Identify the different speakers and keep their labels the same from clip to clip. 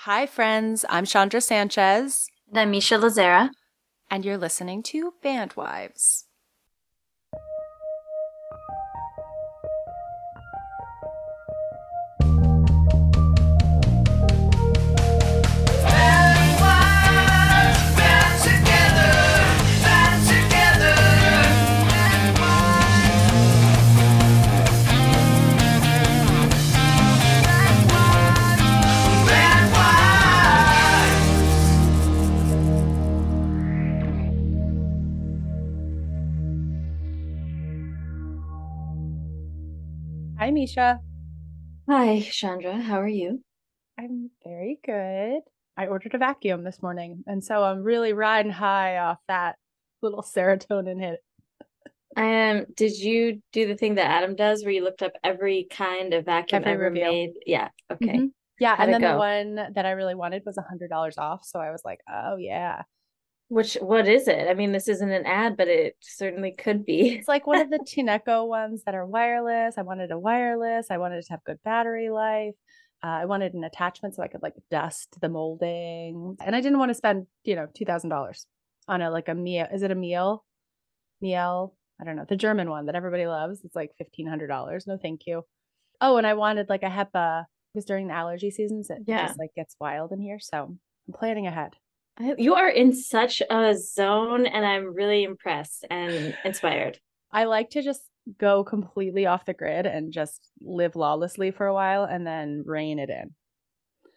Speaker 1: Hi, friends. I'm Chondra Sanchez.
Speaker 2: And I'm Misha Lazera.
Speaker 1: And you're listening to Bandwives. Hi, Misha.
Speaker 2: Hi, Chondra. How are you?
Speaker 1: I'm very good. I ordered a vacuum this morning, and so I'm really riding high off that little serotonin hit.
Speaker 2: Um, did you do the thing that Adam does where you looked up every kind of vacuum
Speaker 1: Every
Speaker 2: ever
Speaker 1: review.
Speaker 2: made? Yeah. Okay.
Speaker 1: Mhm. Yeah,
Speaker 2: How'd
Speaker 1: and then the one that I really wanted was a hundred dollars off, so I was like, "Oh yeah!"
Speaker 2: Which what is it? I mean, this isn't an ad, but it certainly could be.
Speaker 1: It's like one of the Tineco ones that are wireless. I wanted a wireless. I wanted it to have good battery life. Uh, I wanted an attachment so I could like dust the molding, and I didn't want to spend you know two thousand dollars on a like a meal. Is it a meal? Miele? I don't know the German one that everybody loves. It's like fifteen hundred dollars. No, thank you. Oh, and I wanted like a HEPA because during the allergy seasons it
Speaker 2: Yeah.
Speaker 1: just like gets wild in here. So I'm planning ahead.
Speaker 2: You are in such a zone, and I'm really impressed and inspired.
Speaker 1: I like to just go completely off the grid and just live lawlessly for a while and then rein it in.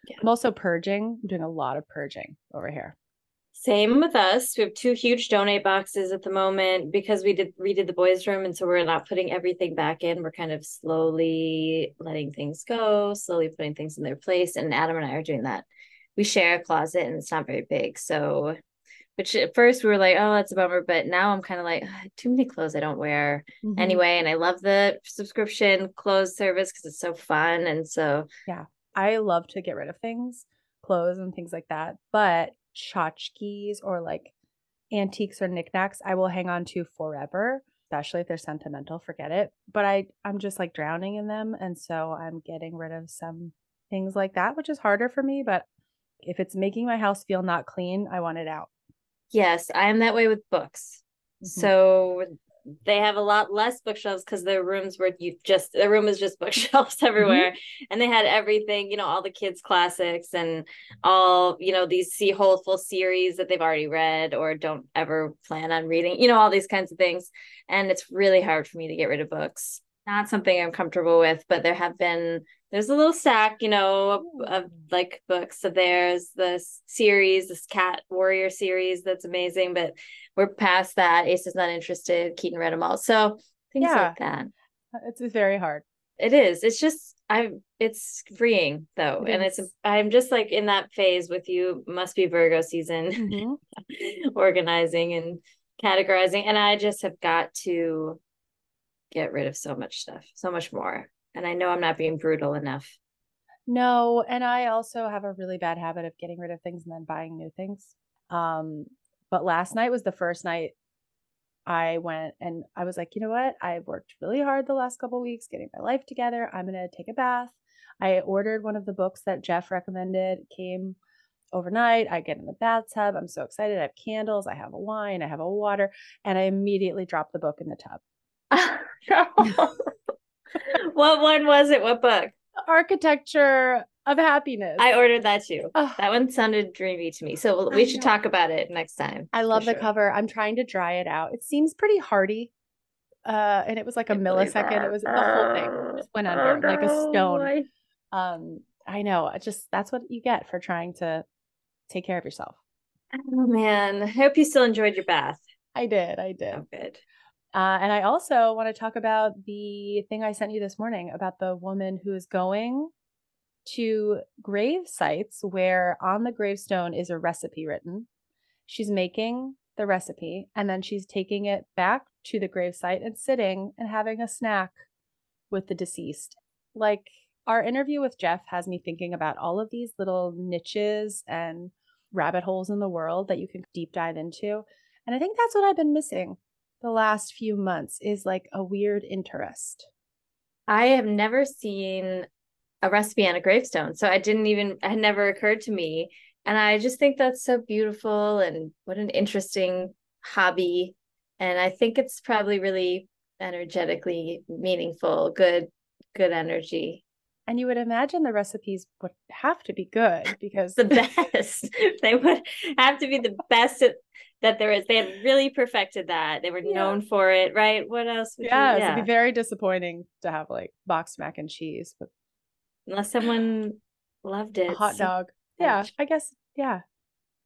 Speaker 2: Yeah.
Speaker 1: I'm also purging. I'm doing a lot of purging over here.
Speaker 2: Same with us. We have two huge donate boxes at the moment because we did redid the boys' room, and so we're not putting everything back in. We're kind of slowly letting things go, slowly putting things in their place. And Adam and I are doing that. We share a closet, and it's not very big, so. Which at first we were like, oh, that's a bummer, but now I'm kind of like, "Ah, too many clothes I don't wear
Speaker 1: Mhm.
Speaker 2: anyway, and I love the subscription clothes service because it's so fun, and so yeah,
Speaker 1: I love to get rid of things, clothes and things like that. But tchotchkes or like antiques or knickknacks, I will hang on to forever, especially if they're sentimental. Forget it. But I, I'm just like drowning in them, and so I'm getting rid of some things like that, which is harder for me. But if it's making my house feel not clean, I want it out.
Speaker 2: Yes, I am that way with books.
Speaker 1: Mhm.
Speaker 2: So they have a lot less bookshelves because their rooms were you just their room is just bookshelves everywhere. And they had everything, you know, all the kids' classics and all, you know, these see whole full series that they've already read or don't ever plan on reading, you know, all these kinds of things. And it's really hard for me to get rid of books. Not something I'm comfortable with, but there have been there's a little stack, you know, of, of like books So there's this series, this cat warrior series that's amazing, but we're past that. Ace is not interested. Keaton read them all. So things
Speaker 1: Yeah.
Speaker 2: like that.
Speaker 1: It's, it's very hard.
Speaker 2: It is. It's just I'm. it's freeing though.
Speaker 1: It
Speaker 2: and it's. I'm just like in that phase with you, must be Virgo season,
Speaker 1: Mhm.
Speaker 2: organizing and categorizing. And I just have got to get rid of so much stuff, so much more. And I know I'm not being brutal enough.
Speaker 1: No, and I also have a really bad habit of getting rid of things and then buying new things. Um, but last night was the first night I went and I was like, you know what? I've worked really hard the last couple weeks getting my life together. I'm gonna take a bath. I ordered one of the books that Jeff recommended. It came overnight. I get in the bathtub. I'm so excited. I have candles. I have a wine. I have a water, and I immediately drop the book in the tub.
Speaker 2: what one was it? What book?
Speaker 1: Architecture of Happiness.
Speaker 2: I ordered that too.
Speaker 1: Ugh.
Speaker 2: That one sounded dreamy to me. So we should talk about it next time.
Speaker 1: I love the
Speaker 2: sure.
Speaker 1: cover. I'm trying to dry it out. It seems pretty hardy. Uh, and it was like a millisecond. It was the whole thing just went under like a stone. Um, I know. I just that's what you get for trying to take care of yourself.
Speaker 2: Oh man, I hope you still enjoyed your bath.
Speaker 1: I did. I did.
Speaker 2: Oh, good.
Speaker 1: Uh, and I also want to talk about the thing I sent you this morning about the woman who is going to grave sites where on the gravestone is a recipe written. She's making the recipe and then she's taking it back to the gravesite and sitting and having a snack with the deceased. Like our interview with Jeff has me thinking about all of these little niches and rabbit holes in the world that you can deep dive into. And I think that's what I've been missing the last few months is like a weird interest.
Speaker 2: I have never seen a recipe on a gravestone. So I didn't even it had never occurred to me. And I just think that's so beautiful and what an interesting hobby. And I think it's probably really energetically meaningful, good, good energy.
Speaker 1: And you would imagine the recipes would have to be good because
Speaker 2: the best. they would have to be the best that there is. They had really perfected that. They were yeah. known for it, right? What else?
Speaker 1: yeah, you, yeah, it'd be very disappointing to have like boxed mac and cheese, but
Speaker 2: unless someone loved it,
Speaker 1: a hot dog. Yeah, I guess. Yeah,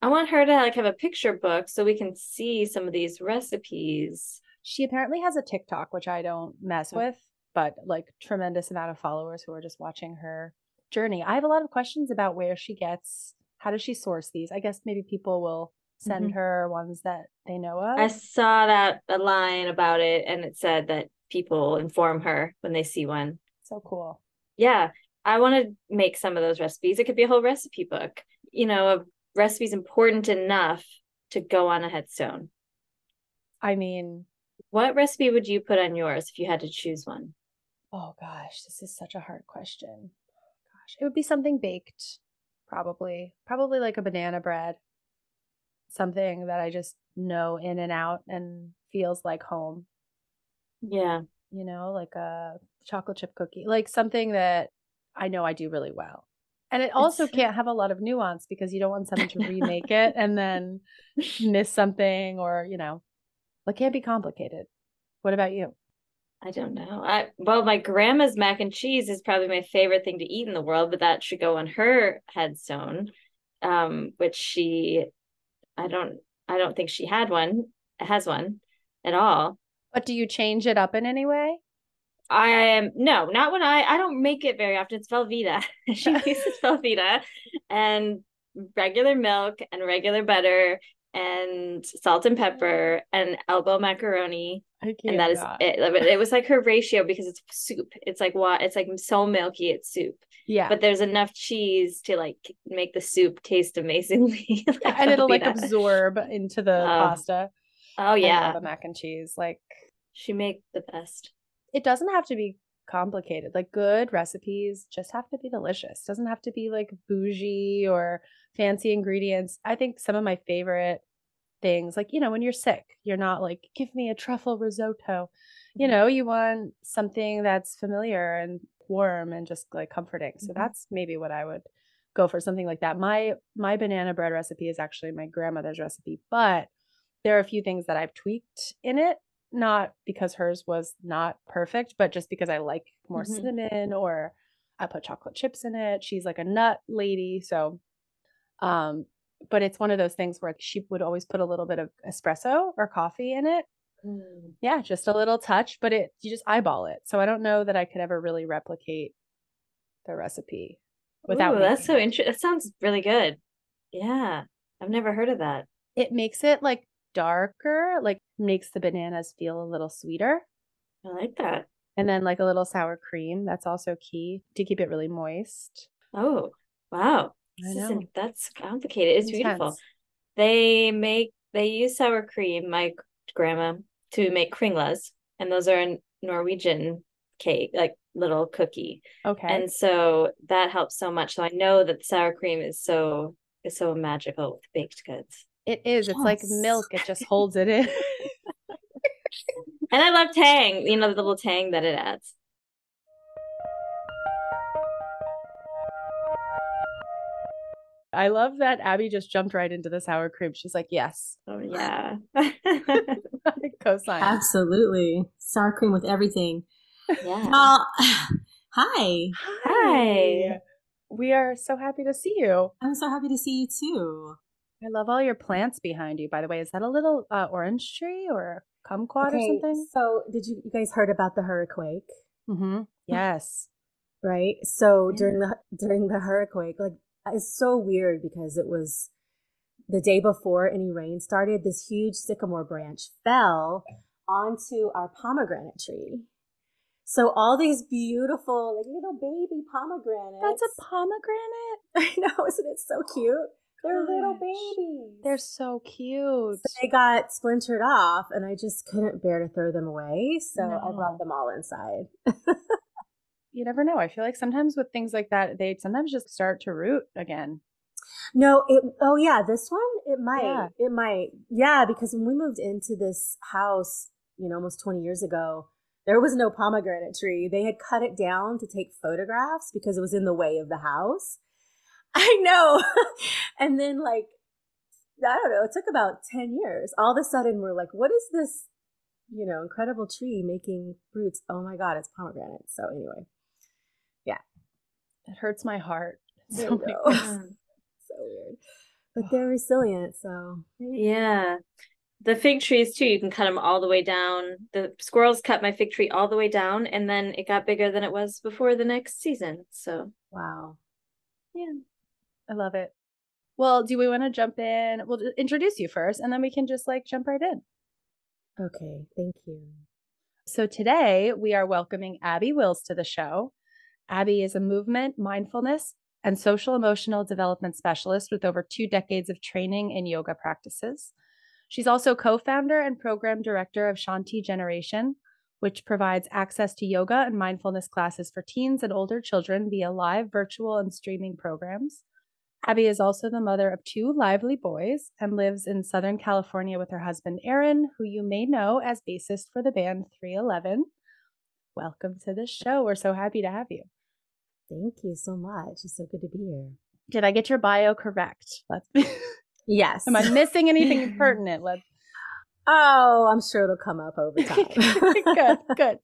Speaker 2: I want her to like have a picture book so we can see some of these recipes.
Speaker 1: She apparently has a TikTok, which I don't mess oh. with but like tremendous amount of followers who are just watching her journey. I have a lot of questions about where she gets how does she source these? I guess maybe people will send mm-hmm. her ones that they know of.
Speaker 2: I saw that a line about it and it said that people inform her when they see one.
Speaker 1: So cool.
Speaker 2: Yeah. I want to make some of those recipes. It could be a whole recipe book. You know, a recipe's important enough to go on a headstone.
Speaker 1: I mean,
Speaker 2: what recipe would you put on yours if you had to choose one?
Speaker 1: Oh gosh, this is such a hard question. Gosh, it would be something baked, probably. Probably like a banana bread. Something that I just know in and out and feels like home.
Speaker 2: Yeah.
Speaker 1: You know, like a chocolate chip cookie, like something that I know I do really well. And it also it's... can't have a lot of nuance because you don't want someone to remake it and then miss something or, you know, it can't be complicated. What about you?
Speaker 2: I don't know. I well, my grandma's mac and cheese is probably my favorite thing to eat in the world, but that should go on her headstone, um, which she, I don't, I don't think she had one, has one, at all.
Speaker 1: But do you change it up in any way?
Speaker 2: I am no, not when I. I don't make it very often. It's Velveeta. she uses Velveeta and regular milk and regular butter and salt and pepper and elbow macaroni and that is it. it was like her ratio because it's soup. It's like what it's like so milky it's soup.
Speaker 1: Yeah.
Speaker 2: But there's enough cheese to like make the soup taste amazingly.
Speaker 1: Like yeah, and it'll like absorb into the oh. pasta.
Speaker 2: Oh yeah.
Speaker 1: the mac and cheese like
Speaker 2: she make the best.
Speaker 1: It doesn't have to be complicated. Like good recipes just have to be delicious. Doesn't have to be like bougie or fancy ingredients. I think some of my favorite things like you know when you're sick you're not like give me a truffle risotto you mm-hmm. know you want something that's familiar and warm and just like comforting so mm-hmm. that's maybe what i would go for something like that my my banana bread recipe is actually my grandmother's recipe but there are a few things that i've tweaked in it not because hers was not perfect but just because i like more mm-hmm. cinnamon or i put chocolate chips in it she's like a nut lady so um but it's one of those things where she would always put a little bit of espresso or coffee in it. Mm. Yeah, just a little touch, but it you just eyeball it. So I don't know that I could ever really replicate the recipe
Speaker 2: without. Ooh, that's so interesting. That sounds really good. Yeah, I've never heard of that.
Speaker 1: It makes it like darker, like makes the bananas feel a little sweeter.
Speaker 2: I like that.
Speaker 1: And then like a little sour cream. That's also key to keep it really moist.
Speaker 2: Oh, wow. That's complicated. It's Intense. beautiful. They make they use sour cream, my grandma, to make kringlas, and those are a Norwegian cake, like little cookie.
Speaker 1: Okay.
Speaker 2: And so that helps so much. So I know that the sour cream is so is so magical with baked goods.
Speaker 1: It is. It's yes. like milk. It just holds it in.
Speaker 2: and I love tang, you know, the little tang that it adds.
Speaker 1: I love that Abby just jumped right into the sour cream. She's like, yes.
Speaker 2: Oh, yeah.
Speaker 1: Co-sign.
Speaker 3: Absolutely. Sour cream with everything.
Speaker 2: Yeah.
Speaker 3: Well, hi.
Speaker 2: Hi.
Speaker 1: We are so happy to see you.
Speaker 3: I'm so happy to see you too.
Speaker 1: I love all your plants behind you, by the way. Is that a little uh, orange tree or kumquat okay, or something?
Speaker 3: So, did you, you guys heard about the hurricane?
Speaker 1: Mm-hmm. Yes.
Speaker 3: right. So yeah. during the during the hurricane, like it's so weird because it was the day before any rain started, this huge sycamore branch fell onto our pomegranate tree. So all these beautiful, like little baby pomegranates.
Speaker 1: That's a pomegranate.
Speaker 3: I know, isn't it so cute? They're Gosh. little babies.
Speaker 1: They're so cute.
Speaker 3: So they got splintered off, and I just couldn't bear to throw them away. So no. I brought them all inside.
Speaker 1: you never know. I feel like sometimes with things like that, they sometimes just start to root again.
Speaker 3: No, it oh yeah, this one it might. Yeah. It might. Yeah, because when we moved into this house, you know, almost 20 years ago, there was no pomegranate tree. They had cut it down to take photographs because it was in the way of the house. I know. and then like I don't know, it took about 10 years. All of a sudden we're like, what is this, you know, incredible tree making fruits? Oh my god, it's pomegranate. So anyway.
Speaker 1: It hurts my heart.
Speaker 3: So, so weird. But they're resilient, so
Speaker 2: yeah. The fig trees too, you can cut them all the way down. The squirrels cut my fig tree all the way down and then it got bigger than it was before the next season. So
Speaker 3: wow.
Speaker 2: Yeah.
Speaker 1: I love it. Well, do we want to jump in? We'll introduce you first and then we can just like jump right in.
Speaker 3: Okay, thank you.
Speaker 1: So today we are welcoming Abby Wills to the show. Abby is a movement, mindfulness, and social emotional development specialist with over two decades of training in yoga practices. She's also co founder and program director of Shanti Generation, which provides access to yoga and mindfulness classes for teens and older children via live, virtual, and streaming programs. Abby is also the mother of two lively boys and lives in Southern California with her husband, Aaron, who you may know as bassist for the band 311. Welcome to the show. We're so happy to have you.
Speaker 3: Thank you so much. It's so good to be here.
Speaker 1: Did I get your bio correct?
Speaker 3: Let's Yes.
Speaker 1: Am I missing anything pertinent? Let's
Speaker 3: Oh, I'm sure it'll come up over time.
Speaker 1: good, good.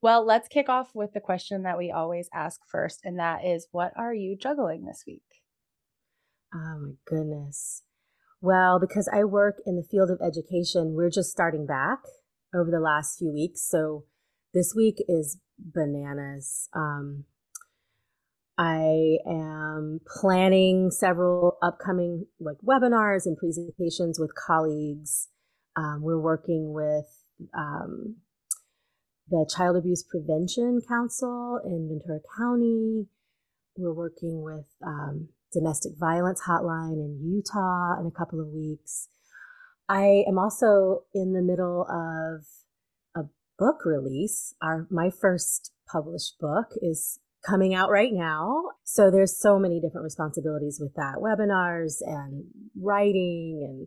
Speaker 1: Well, let's kick off with the question that we always ask first, and that is what are you juggling this week?
Speaker 3: Oh my goodness. Well, because I work in the field of education, we're just starting back over the last few weeks. So this week is bananas. Um, I am planning several upcoming like webinars and presentations with colleagues. Um, we're working with um, the Child Abuse Prevention Council in Ventura County. We're working with um, Domestic Violence Hotline in Utah in a couple of weeks. I am also in the middle of a book release. Our my first published book is coming out right now. So there's so many different responsibilities with that webinars and writing and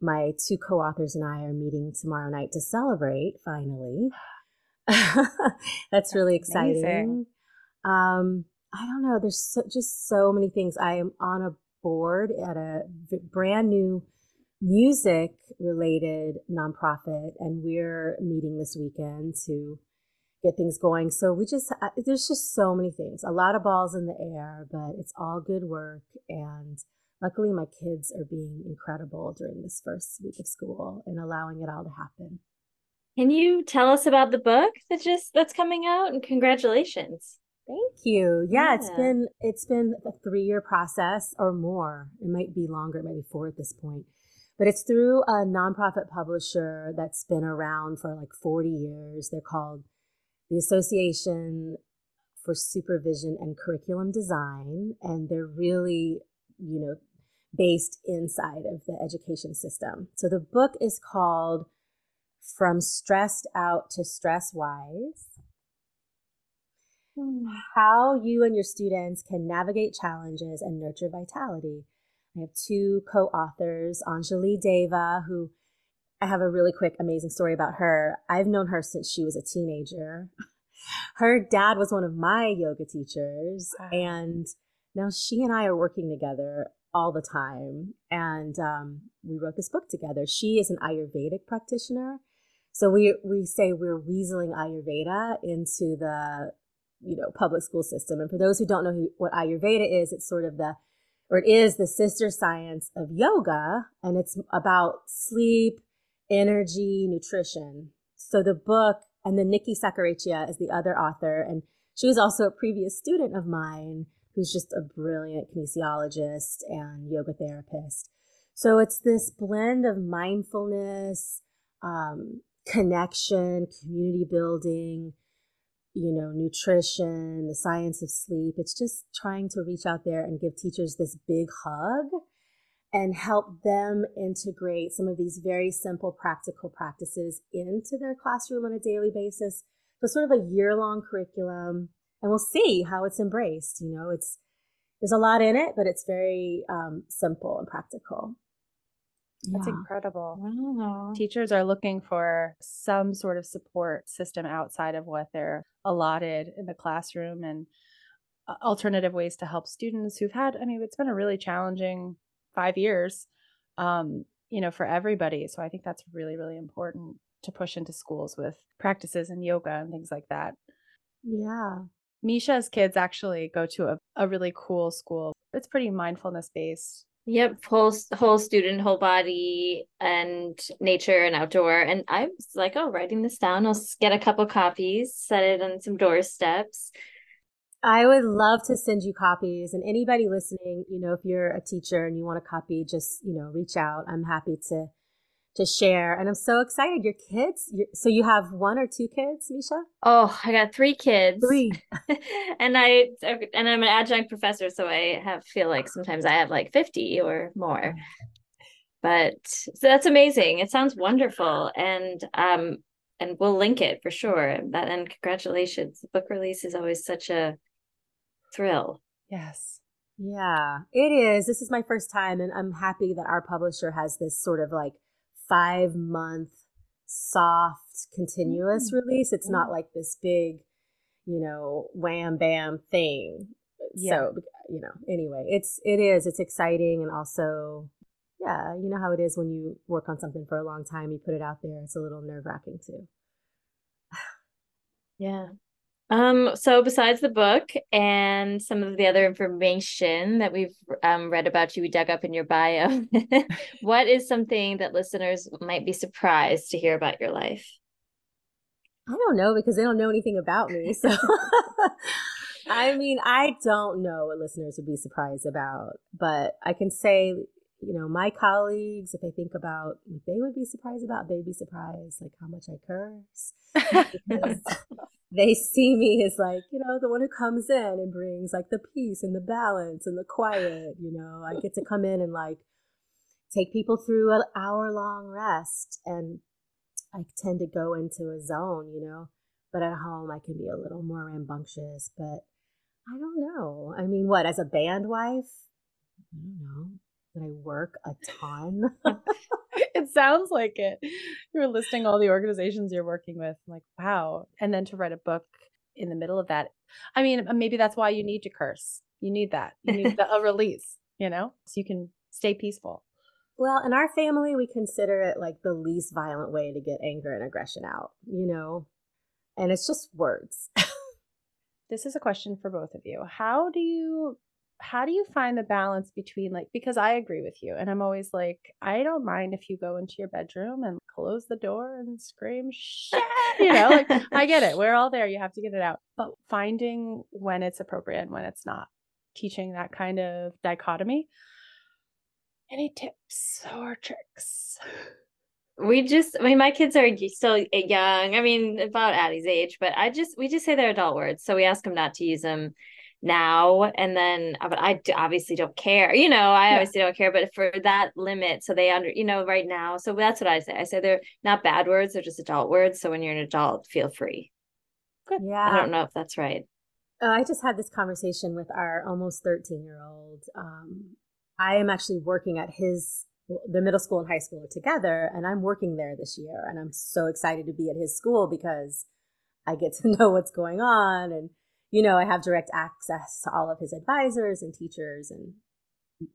Speaker 3: my two co-authors and I are meeting tomorrow night to celebrate finally. That's really exciting. Um, I don't know. There's so, just so many things. I am on a board at a brand new music related nonprofit, and we're meeting this weekend to get things going. So we just, uh, there's just so many things, a lot of balls in the air, but it's all good work. And luckily, my kids are being incredible during this first week of school and allowing it all to happen.
Speaker 2: Can you tell us about the book that just that's coming out? And congratulations.
Speaker 3: Thank you. Yeah, yeah. it's been it's been a three year process or more. It might be longer, it might be four at this point. But it's through a nonprofit publisher that's been around for like 40 years. They're called the Association for Supervision and Curriculum Design, and they're really, you know, based inside of the education system. So the book is called From Stressed Out to Stress Wise hmm. How you and your students can navigate challenges and nurture vitality. I have two co authors, Anjali Deva, who I have a really quick, amazing story about her. I've known her since she was a teenager. Her dad was one of my yoga teachers, wow. and now she and I are working together all the time. And um, we wrote this book together. She is an Ayurvedic practitioner. So we we say we're weaseling Ayurveda into the you know public school system. And for those who don't know who, what Ayurveda is, it's sort of the or it is the sister science of yoga, and it's about sleep, energy, nutrition. So the book, and then Nikki Saccariccia is the other author, and she was also a previous student of mine who's just a brilliant kinesiologist and yoga therapist. So it's this blend of mindfulness, um, connection, community building, you know, nutrition, the science of sleep. It's just trying to reach out there and give teachers this big hug and help them integrate some of these very simple practical practices into their classroom on a daily basis but sort of a year long curriculum, and we'll see how it's embraced. You know, it's there's a lot in it, but it's very um, simple and practical.
Speaker 1: That's yeah. incredible.
Speaker 2: Wow.
Speaker 1: Teachers are looking for some sort of support system outside of what they're allotted in the classroom and uh, alternative ways to help students who've had, I mean, it's been a really challenging five years, um, you know, for everybody. So I think that's really, really important to push into schools with practices and yoga and things like that.
Speaker 3: Yeah.
Speaker 1: Misha's kids actually go to a, a really cool school. It's pretty mindfulness based.
Speaker 2: Yep, whole whole student, whole body, and nature and outdoor. And I was like, oh, writing this down. I'll get a couple copies, set it on some doorsteps.
Speaker 3: I would love to send you copies. And anybody listening, you know, if you're a teacher and you want a copy, just you know, reach out. I'm happy to to share. And I'm so excited. Your kids, so you have one or two kids, Misha?
Speaker 2: Oh, I got three kids.
Speaker 3: Three.
Speaker 2: and I and I'm an adjunct professor, so I have feel like sometimes I have like 50 or more. But so that's amazing. It sounds wonderful. And um and we'll link it for sure. That and congratulations. The book release is always such a thrill.
Speaker 1: Yes.
Speaker 3: Yeah, it is. This is my first time, and I'm happy that our publisher has this sort of like five month soft continuous mm-hmm. release it's not like this big you know wham bam thing yeah. so you know anyway it's it is it's exciting and also yeah you know how it is when you work on something for a long time you put it out there it's a little nerve wracking too
Speaker 2: yeah um, so besides the book and some of the other information that we've um, read about you, we dug up in your bio, what is something that listeners might be surprised to hear about your life?
Speaker 3: I don't know because they don't know anything about me. So, I mean, I don't know what listeners would be surprised about, but I can say, you know, my colleagues, if I think about what they would be surprised about, they'd be surprised like how much I curse they see me as like, you know, the one who comes in and brings like the peace and the balance and the quiet, you know. I get to come in and like take people through an hour long rest and I tend to go into a zone, you know. But at home I can be a little more rambunctious, but I don't know. I mean, what, as a band wife? I don't know. That I work a ton.
Speaker 1: it sounds like it. You're listing all the organizations you're working with. I'm like, wow. And then to write a book in the middle of that. I mean, uh, maybe that's why you need to curse. You need that. You need the, a release, you know, so you can stay peaceful.
Speaker 3: Well, in our family, we consider it like the least violent way to get anger and aggression out, you know, and it's just words.
Speaker 1: this is a question for both of you. How do you how do you find the balance between like because I agree with you and I'm always like I don't mind if you go into your bedroom and close the door and scream shit you know like I get it we're all there you have to get it out but finding when it's appropriate and when it's not teaching that kind of dichotomy. Any tips or tricks?
Speaker 2: We just i mean my kids are still young i mean about addie's age but i just we just say they're adult words so we ask them not to use them now and then uh, but i obviously don't care you know i yeah. obviously don't care but for that limit so they under you know right now so that's what i say i say they're not bad words they're just adult words so when you're an adult feel free.
Speaker 3: Good. Yeah.
Speaker 2: I don't know if that's right.
Speaker 3: Uh, i just had this conversation with our almost 13 year old um, i am actually working at his the middle school and high school are together and i'm working there this year and i'm so excited to be at his school because i get to know what's going on and you know, I have direct access to all of his advisors and teachers and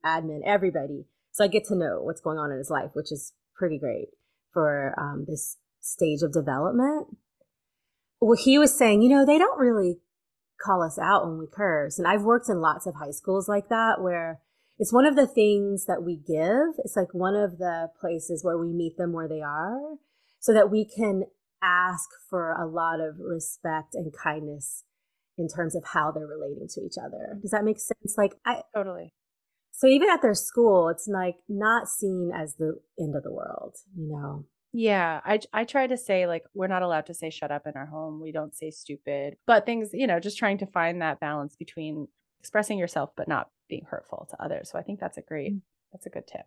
Speaker 3: admin, everybody. So I get to know what's going on in his life, which is pretty great for um, this stage of development. Well, he was saying, you know, they don't really call us out when we curse. And I've worked in lots of high schools like that where it's one of the things that we give. It's like one of the places where we meet them where they are so that we can ask for a lot of respect and kindness in terms of how they're relating to each other. Does that make sense? Like I
Speaker 1: totally.
Speaker 3: So even at their school, it's like not seen as the end of the world, you know.
Speaker 1: Yeah, I I try to say like we're not allowed to say shut up in our home. We don't say stupid. But things, you know, just trying to find that balance between expressing yourself but not being hurtful to others. So I think that's a great mm. that's a good tip.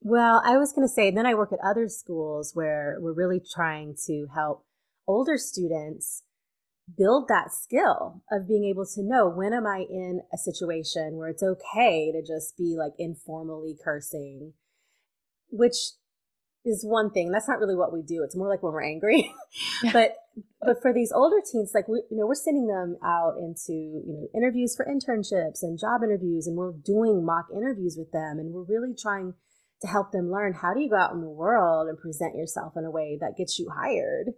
Speaker 3: Well, I was going to say then I work at other schools where we're really trying to help older students build that skill of being able to know when am I in a situation where it's okay to just be like informally cursing, which is one thing. That's not really what we do. It's more like when we're angry. but but for these older teens, like we you know, we're sending them out into, you know, interviews for internships and job interviews and we're doing mock interviews with them and we're really trying to help them learn how do you go out in the world and present yourself in a way that gets you hired.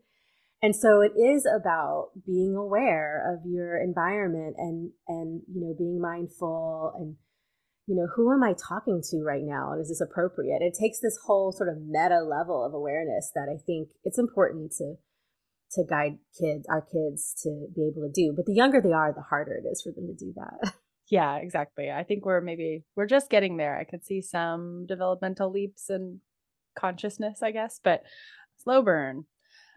Speaker 3: And so it is about being aware of your environment and and you know being mindful and you know, who am I talking to right now? And is this appropriate? It takes this whole sort of meta level of awareness that I think it's important to to guide kids, our kids to be able to do. But the younger they are, the harder it is for them to do that.
Speaker 1: Yeah, exactly. I think we're maybe we're just getting there. I could see some developmental leaps in consciousness, I guess, but slow burn.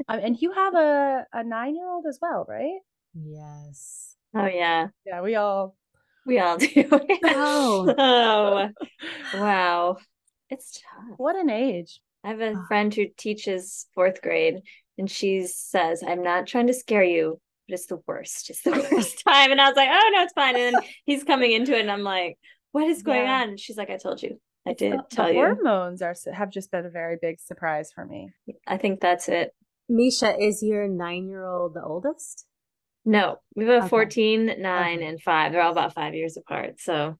Speaker 1: Um, and you have a a nine year old as well, right?
Speaker 3: Yes.
Speaker 2: Oh yeah.
Speaker 1: Yeah, we all
Speaker 2: we all do. oh. oh. Wow. It's tough.
Speaker 1: What an age.
Speaker 2: I have a friend who teaches fourth grade and she says, I'm not trying to scare you, but it's the worst. It's the worst time. And I was like, oh no, it's fine. And he's coming into it and I'm like, what is going yeah. on? And she's like, I told you. I did the, tell
Speaker 1: the
Speaker 2: you.
Speaker 1: Hormones are have just been a very big surprise for me.
Speaker 2: I think that's it.
Speaker 3: Misha, is your nine year old the oldest?
Speaker 2: No, we have a okay. 14, 9, okay. and 5. They're all about five years apart. So,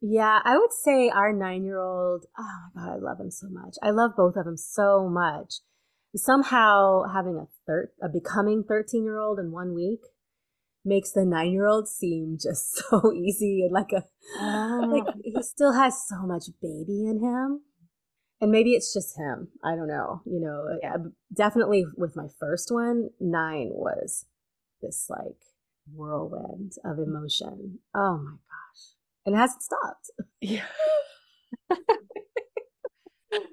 Speaker 3: yeah, I would say our nine year old, oh my God, I love him so much. I love both of them so much. Somehow having a third, a becoming 13 year old in one week makes the nine year old seem just so easy and like a, oh. like he still has so much baby in him. And maybe it's just him. I don't know. You know, uh, yeah. definitely with my first one, nine was this like whirlwind of mm. emotion. Oh my gosh. And it hasn't stopped.
Speaker 1: Yeah.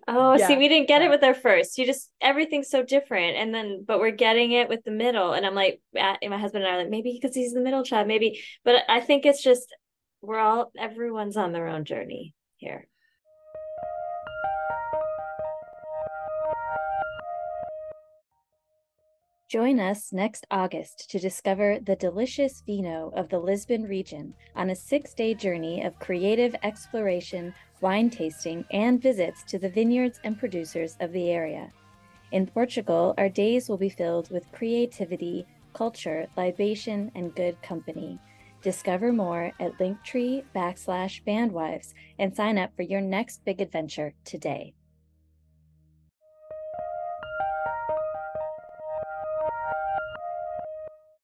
Speaker 2: oh, yeah. see, we didn't get it with our first. You just everything's so different. And then but we're getting it with the middle. And I'm like and my husband and I are like, maybe because he's the middle child, maybe. But I think it's just we're all everyone's on their own journey here. Join us next August to discover the delicious vino of the Lisbon region on a six day journey of creative exploration, wine tasting, and visits to the vineyards and producers of the area. In Portugal, our days will be filled with creativity, culture, libation, and good company. Discover more at linktree backslash bandwives and sign up for your next big adventure today.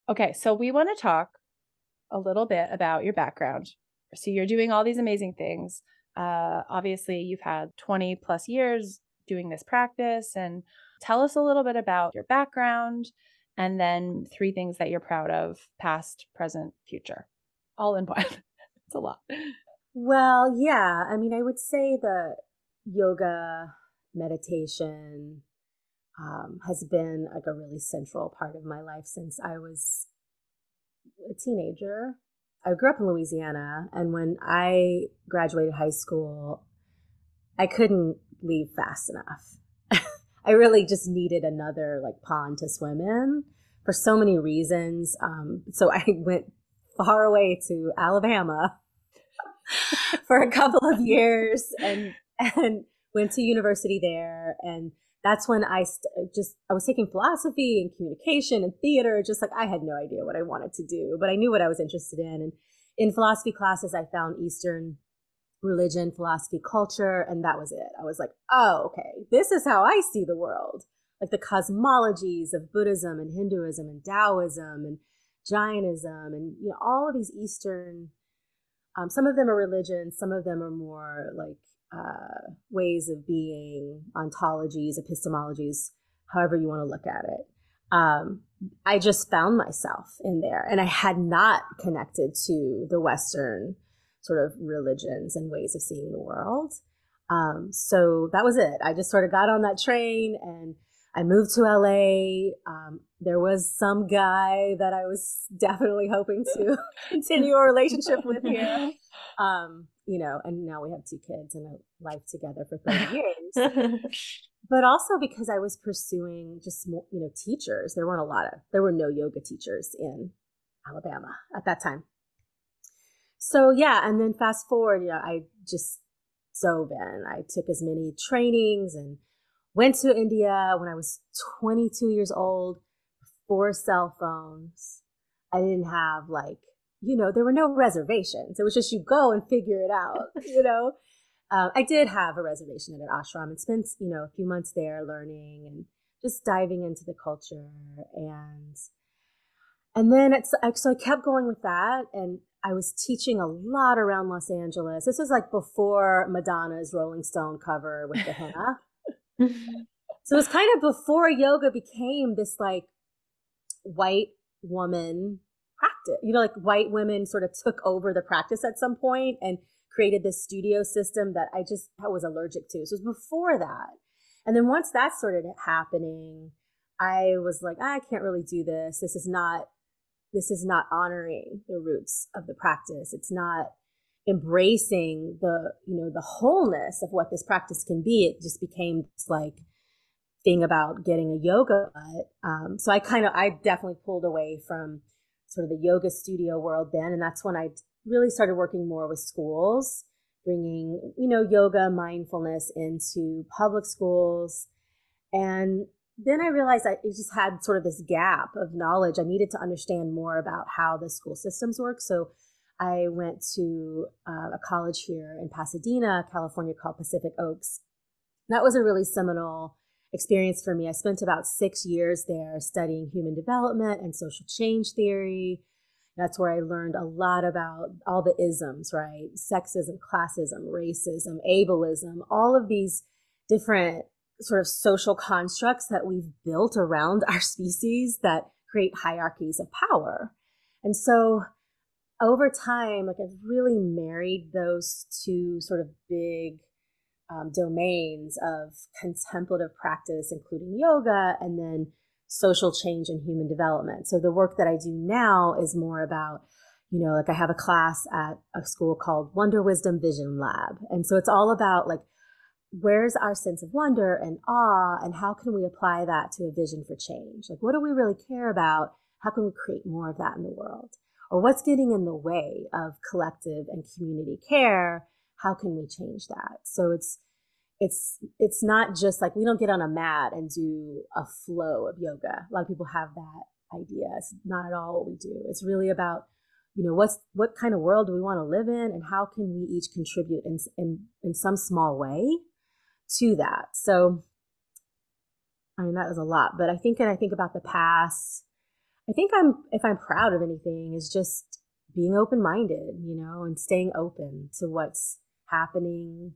Speaker 1: Okay, so we want to talk a little bit about your background. So you're doing all these amazing things. Uh, obviously, you've had 20 plus years doing this practice, and tell us a little bit about your background and then three things that you're proud of past, present, future, all in one. it's a lot.
Speaker 3: Well, yeah. I mean, I would say the yoga, meditation, um, has been like a really central part of my life since I was a teenager. I grew up in Louisiana, and when I graduated high school, I couldn't leave fast enough. I really just needed another like pond to swim in for so many reasons. Um, so I went far away to Alabama for a couple of years and and went to university there and that's when I st- just I was taking philosophy and communication and theater. Just like I had no idea what I wanted to do, but I knew what I was interested in. And in philosophy classes, I found Eastern religion, philosophy, culture, and that was it. I was like, oh, okay, this is how I see the world. Like the cosmologies of Buddhism and Hinduism and Taoism and Jainism and you know all of these Eastern. Um, some of them are religions, some of them are more like uh, ways of being, ontologies, epistemologies, however you want to look at it. Um, I just found myself in there, and I had not connected to the Western sort of religions and ways of seeing the world. Um, so that was it. I just sort of got on that train and I moved to LA. Um, there was some guy that I was definitely hoping to continue a relationship with here. Um, you know, and now we have two kids and a life together for 30 years. but also because I was pursuing just more, you know, teachers. There weren't a lot of, there were no yoga teachers in Alabama at that time. So yeah, and then fast forward, you know, I just dove in. I took as many trainings and went to India when I was 22 years old, before cell phones. I didn't have like, you know, there were no reservations. It was just you go and figure it out, you know. Um, I did have a reservation at an ashram and spent, you know, a few months there learning and just diving into the culture and and then it's so I kept going with that and I was teaching a lot around Los Angeles. This was like before Madonna's Rolling Stone cover with the henna. so it was kind of before yoga became this like white woman practice. You know, like white women sort of took over the practice at some point and created this studio system that I just I was allergic to. So it was before that. And then once that started happening, I was like, I can't really do this. This is not this is not honoring the roots of the practice. It's not embracing the, you know, the wholeness of what this practice can be. It just became this like thing about getting a yoga. Um, so I kind of, I definitely pulled away from sort of the yoga studio world then. And that's when I really started working more with schools, bringing, you know, yoga, mindfulness into public schools. And then I realized I just had sort of this gap of knowledge. I needed to understand more about how the school systems work. So I went to uh, a college here in Pasadena, California called Pacific Oaks. That was a really seminal experience for me. I spent about six years there studying human development and social change theory. That's where I learned a lot about all the isms, right? Sexism, classism, racism, ableism, all of these different sort of social constructs that we've built around our species that create hierarchies of power. And so over time, like I've really married those two sort of big um, domains of contemplative practice, including yoga, and then social change and human development. So the work that I do now is more about, you know, like I have a class at a school called Wonder Wisdom Vision Lab. And so it's all about like, where's our sense of wonder and awe and how can we apply that to a vision for change? Like, what do we really care about? How can we create more of that in the world? Or what's getting in the way of collective and community care? How can we change that? So it's, it's it's not just like we don't get on a mat and do a flow of yoga. A lot of people have that idea. It's not at all what we do. It's really about you know what's what kind of world do we want to live in and how can we each contribute in in in some small way to that. So, I mean, that was a lot, but I think, and I think about the past, I think I'm, if I'm proud of anything, is just being open minded, you know, and staying open to what's happening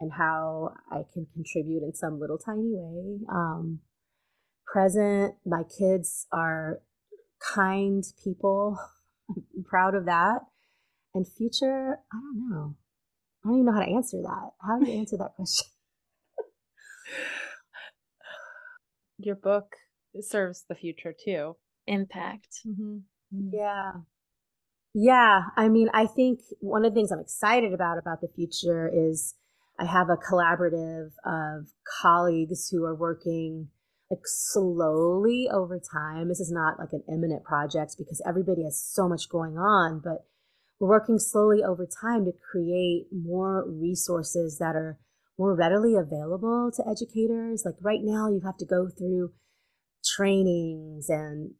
Speaker 3: and how I can contribute in some little tiny way. Um, present, my kids are kind people. I'm proud of that. And future, I don't know. I don't even know how to answer that. How do you answer that question?
Speaker 1: your book serves the future too.
Speaker 2: Impact. Mm-hmm.
Speaker 3: Mm. Yeah. Yeah. I mean, I think one of the things I'm excited about about the future is I have a collaborative of colleagues who are working like slowly over time. This is not like an imminent project because everybody has so much going on, but we're working slowly over time to create more resources that are more readily available to educators. Like right now, you have to go through trainings and,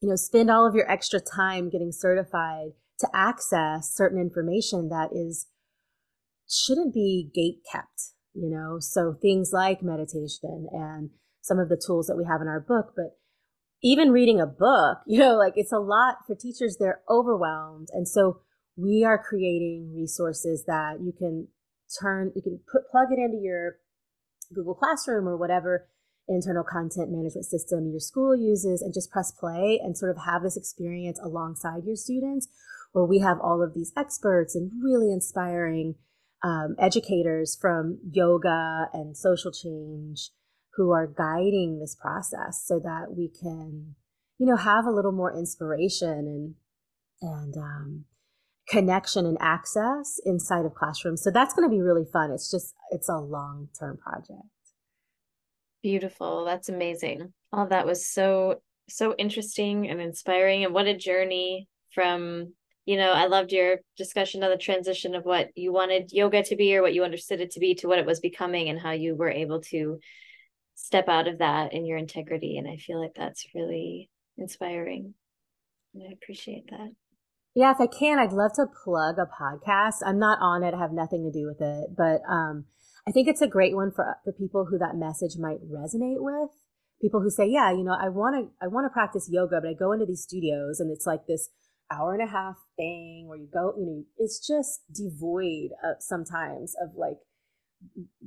Speaker 3: you know, spend all of your extra time getting certified to access certain information that is, shouldn't be gate kept, you know? So things like meditation and some of the tools that we have in our book, but even reading a book, you know, like it's a lot for teachers. They're overwhelmed. And so we are creating resources that you can turn, you can put, plug it into your Google Classroom or whatever internal content management system your school uses and just press play and sort of have this experience alongside your students where we have all of these experts and really inspiring um, educators from yoga and social change who are guiding this process so that we can you know have a little more inspiration and and um, connection and access inside of classrooms. So that's going to be really fun. It's just, it's a long term project.
Speaker 2: Beautiful. That's amazing. All that was so so interesting and inspiring and what a journey from you know, I loved your discussion of the transition of what you wanted yoga to be or what you understood it to be to what it was becoming and how you were able to step out of that in your integrity. And I feel like that's really inspiring. And I appreciate that.
Speaker 3: Yeah, if I can, I'd love to plug a podcast. I'm not on it, I have nothing to do with it, but um, I think it's a great one for for people who that message might resonate with. People who say, "Yeah, you know, I want to I want to practice yoga, but I go into these studios and it's like this hour and a half thing where you go, you know, it's just devoid of sometimes of like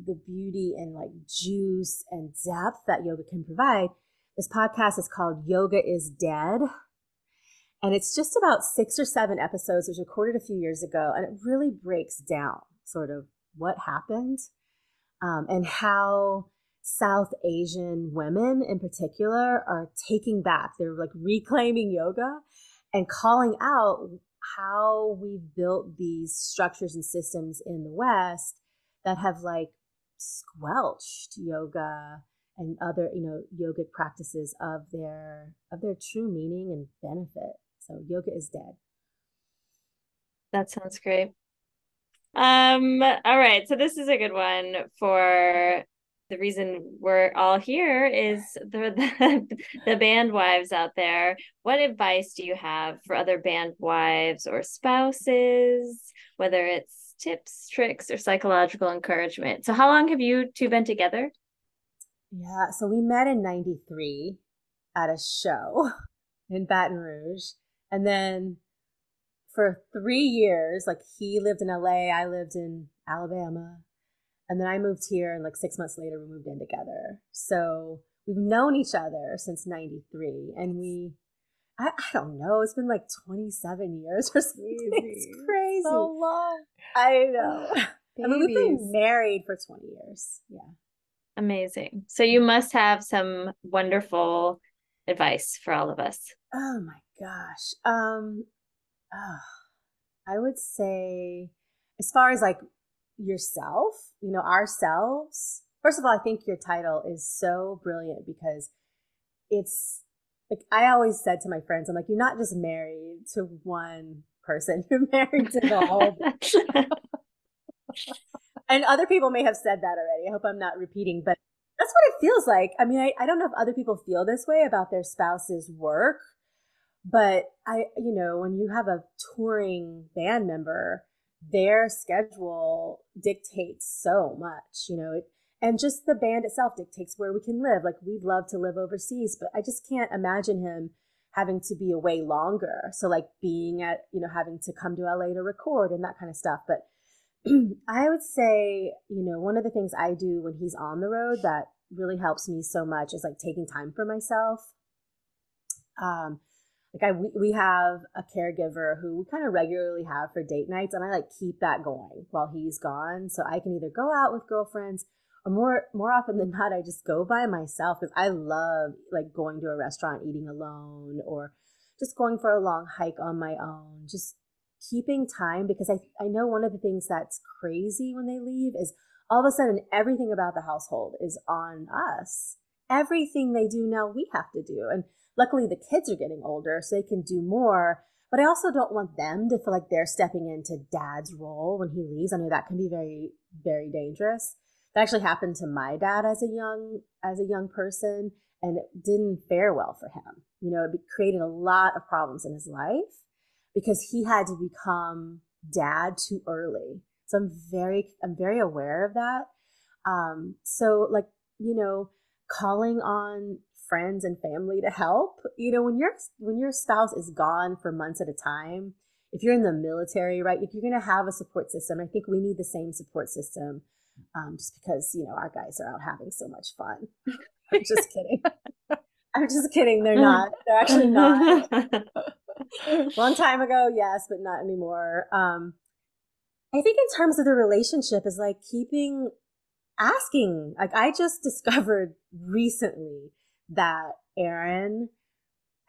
Speaker 3: the beauty and like juice and depth that yoga can provide. This podcast is called Yoga is Dead. And it's just about six or seven episodes. It was recorded a few years ago, and it really breaks down sort of what happened um, and how South Asian women in particular are taking back. They're like reclaiming yoga and calling out how we've built these structures and systems in the West that have like squelched yoga and other you know yogic practices of their of their true meaning and benefit so yoga is dead
Speaker 2: that sounds great um all right so this is a good one for the reason we're all here is the, the, the band wives out there. What advice do you have for other band wives or spouses, whether it's tips, tricks, or psychological encouragement? So, how long have you two been together?
Speaker 3: Yeah, so we met in 93 at a show in Baton Rouge. And then for three years, like he lived in LA, I lived in Alabama. And then I moved here, and like six months later, we moved in together. So we've known each other since 93. And we, I, I don't know, it's been like 27 years or something. It's crazy.
Speaker 1: So long.
Speaker 3: I know. I mean, we've been married for 20 years. Yeah.
Speaker 2: Amazing. So you must have some wonderful advice for all of us.
Speaker 3: Oh my gosh. Um, oh, I would say, as far as like yourself, you know, ourselves. First of all, I think your title is so brilliant because it's like I always said to my friends, I'm like, you're not just married to one person, you're married to the whole. and other people may have said that already. I hope I'm not repeating, but that's what it feels like. I mean, I, I don't know if other people feel this way about their spouse's work, but I, you know, when you have a touring band member, their schedule dictates so much, you know, and just the band itself dictates where we can live. Like we'd love to live overseas, but I just can't imagine him having to be away longer. So like being at, you know, having to come to LA to record and that kind of stuff. But I would say, you know, one of the things I do when he's on the road that really helps me so much is like taking time for myself. Um, like I we, have a caregiver who we kind of regularly have for date nights and I like keep that going while he's gone so I can either go out with girlfriends or more more often than not I just go by myself cuz I love like going to a restaurant eating alone or just going for a long hike on my own just keeping time because I I know one of the things that's crazy when they leave is all of a sudden everything about the household is on us. Everything they do now we have to do and Luckily, the kids are getting older, so they can do more. But I also don't want them to feel like they're stepping into dad's role when he leaves. I know that can be very, very dangerous. That actually happened to my dad as a young as a young person, and it didn't fare well for him. You know, it created a lot of problems in his life because he had to become dad too early. So I'm very, I'm very aware of that. Um, so like, you know, calling on friends and family to help. You know, when your when your spouse is gone for months at a time, if you're in the military, right, if you're going to have a support system, I think we need the same support system. Um, just because you know our guys are out having so much fun. I'm just kidding. I'm just kidding. They're not. They're actually not. Long time ago, yes, but not anymore. Um, I think in terms of the relationship is like keeping asking. Like I just discovered recently that Aaron,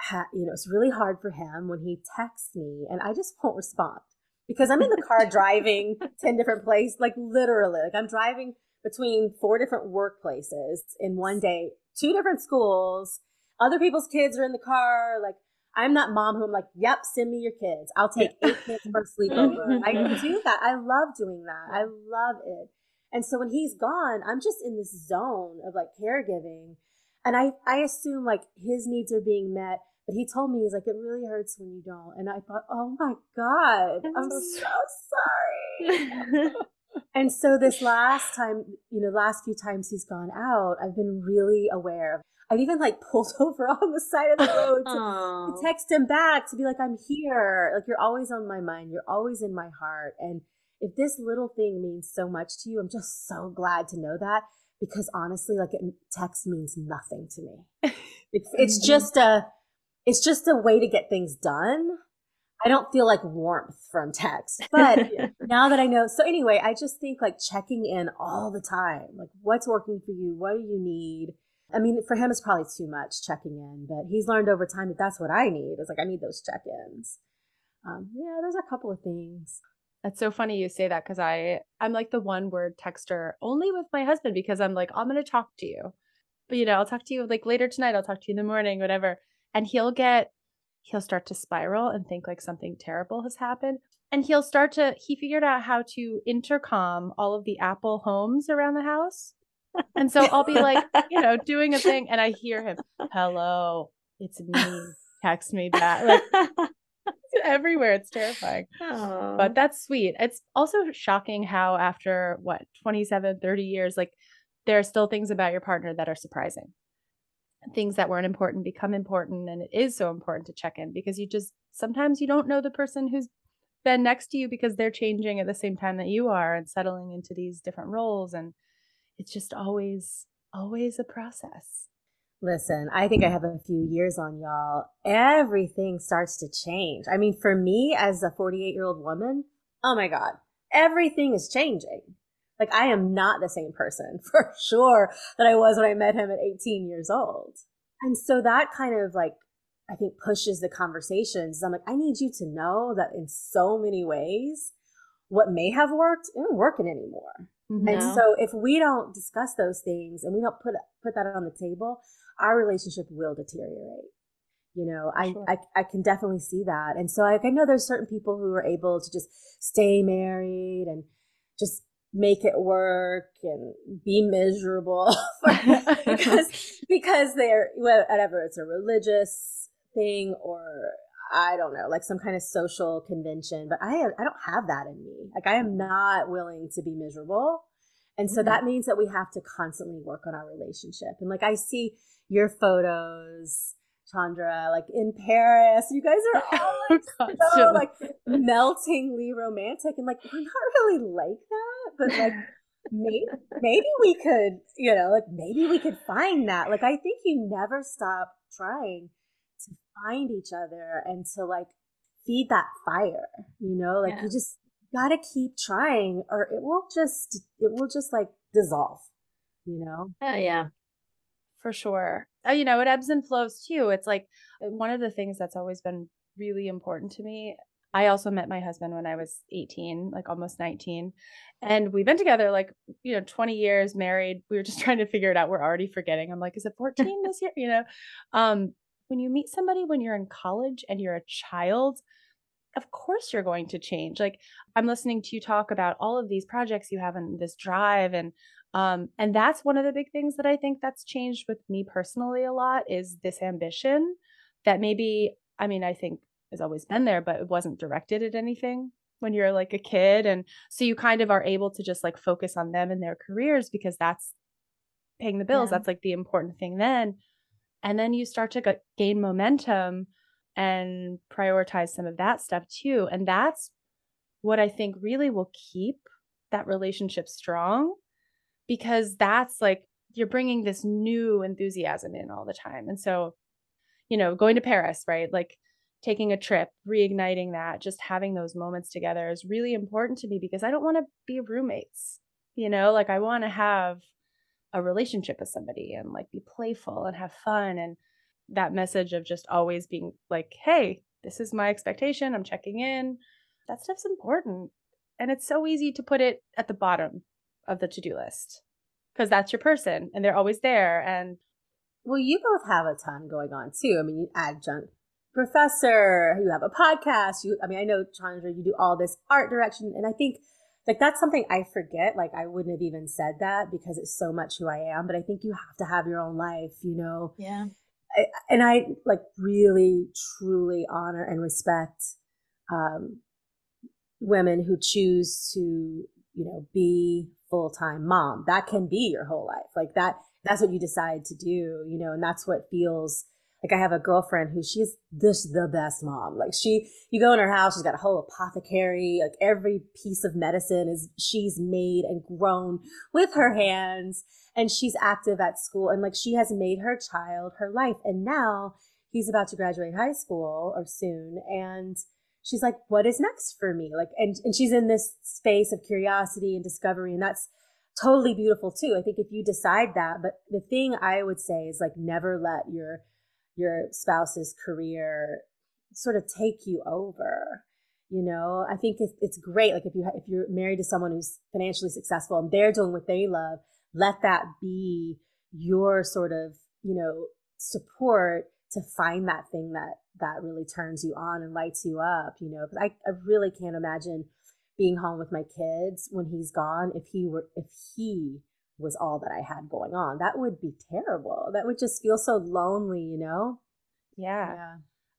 Speaker 3: ha- you know, it's really hard for him when he texts me and I just won't respond because I'm in the car driving 10 different places, like literally, like I'm driving between four different workplaces in one day, two different schools. Other people's kids are in the car. Like, I'm that mom who I'm like, yep, send me your kids. I'll take eight kids for a sleepover. I can do that. I love doing that. I love it. And so when he's gone, I'm just in this zone of like caregiving. And I, I assume like his needs are being met. But he told me, he's like, it really hurts when you don't. And I thought, oh my God, I'm so sorry. and so this last time, you know, last few times he's gone out, I've been really aware of I've even like pulled over on the side of the road to, to, text him back to be like, I'm here. Like you're always on my mind. You're always in my heart. And if this little thing means so much to you, I'm just so glad to know that because honestly, like it, text means nothing to me. It's, it's mm-hmm. just a, it's just a way to get things done. I don't feel like warmth from text, but yeah. now that I know, so anyway, I just think like checking in all the time, like what's working for you? What do you need? I mean, for him, it's probably too much checking in, but he's learned over time that that's what I need. It's like, I need those check ins. Um, yeah, there's a couple of things.
Speaker 1: That's so funny you say that because I I'm like the one word texter only with my husband because I'm like I'm gonna talk to you, but you know I'll talk to you like later tonight. I'll talk to you in the morning, whatever. And he'll get he'll start to spiral and think like something terrible has happened, and he'll start to he figured out how to intercom all of the Apple homes around the house. And so I'll be like, you know, doing a thing and I hear him, hello, it's me, text me back. Like it's everywhere. It's terrifying. Aww. But that's sweet. It's also shocking how after what, 27, 30 years, like there are still things about your partner that are surprising. Things that weren't important become important. And it is so important to check in because you just sometimes you don't know the person who's been next to you because they're changing at the same time that you are and settling into these different roles. And it's just always, always a process.
Speaker 3: Listen, I think I have a few years on y'all. Everything starts to change. I mean, for me as a 48 year old woman, oh my God, everything is changing. Like I am not the same person for sure that I was when I met him at 18 years old. And so that kind of like, I think pushes the conversations. I'm like, I need you to know that in so many ways, what may have worked isn't working anymore. Mm-hmm. And so if we don't discuss those things and we don't put put that on the table, our relationship will deteriorate. You know, I, sure. I, I can definitely see that. And so I, I know there's certain people who are able to just stay married and just make it work and be miserable because because they're whatever it's a religious thing or I don't know, like some kind of social convention, but I I don't have that in me. Like I am not willing to be miserable. And so mm-hmm. that means that we have to constantly work on our relationship. And like I see your photos, Chondra, like in Paris, you guys are all like, so, like meltingly romantic and like we're not really like that, but like maybe maybe we could, you know, like maybe we could find that. Like I think you never stop trying to find each other and to like feed that fire, you know? Like yeah. you just gotta keep trying or it will just it will just like dissolve, you know?
Speaker 2: Oh yeah.
Speaker 1: For sure. Uh, you know, it ebbs and flows too. It's like uh, one of the things that's always been really important to me. I also met my husband when I was 18, like almost 19. And we've been together like, you know, 20 years married. We were just trying to figure it out. We're already forgetting. I'm like, is it 14 this year? You know, um, when you meet somebody when you're in college and you're a child, of course you're going to change. Like I'm listening to you talk about all of these projects you have and this drive and um and that's one of the big things that I think that's changed with me personally a lot is this ambition that maybe I mean I think has always been there but it wasn't directed at anything when you're like a kid and so you kind of are able to just like focus on them and their careers because that's paying the bills yeah. that's like the important thing then and then you start to gain momentum and prioritize some of that stuff too. And that's what I think really will keep that relationship strong because that's like you're bringing this new enthusiasm in all the time. And so, you know, going to Paris, right? Like taking a trip, reigniting that, just having those moments together is really important to me because I don't want to be roommates. You know, like I want to have a relationship with somebody and like be playful and have fun and that message of just always being like hey this is my expectation i'm checking in that stuff's important and it's so easy to put it at the bottom of the to-do list because that's your person and they're always there. And
Speaker 3: well, you both have a ton going on too. I mean, you adjunct professor, you have a podcast. You, I mean, I know Chondra, you do all this art direction, and I think like that's something I forget. Like I wouldn't have even said that because it's so much who I am. But I think you have to have your own life, you know.
Speaker 2: Yeah.
Speaker 3: I, and I like really, truly honor and respect um, women who choose to, you know, be full time mom. That can be your whole life. Like that. That's what you decide to do, you know, and that's what feels like I have a girlfriend who she's this the best mom. Like she, you go in her house, she's got a whole apothecary. Like every piece of medicine is she's made and grown with her hands, and she's active at school. And like she has made her child her life. And now he's about to graduate high school or soon, and she's like, "What is next for me?" Like, and and she's in this space of curiosity and discovery, and that's totally beautiful too. I think if you decide that, but the thing I would say is like never let your your spouse's career sort of take you over you know i think it's, it's great like if you if you're married to someone who's financially successful and they're doing what they love let that be your sort of you know support to find that thing that that really turns you on and lights you up you know because I, I really can't imagine being home with my kids when he's gone if he were if he was all that I had going on. That would be terrible. That would just feel so lonely, you know?
Speaker 1: Yeah. yeah.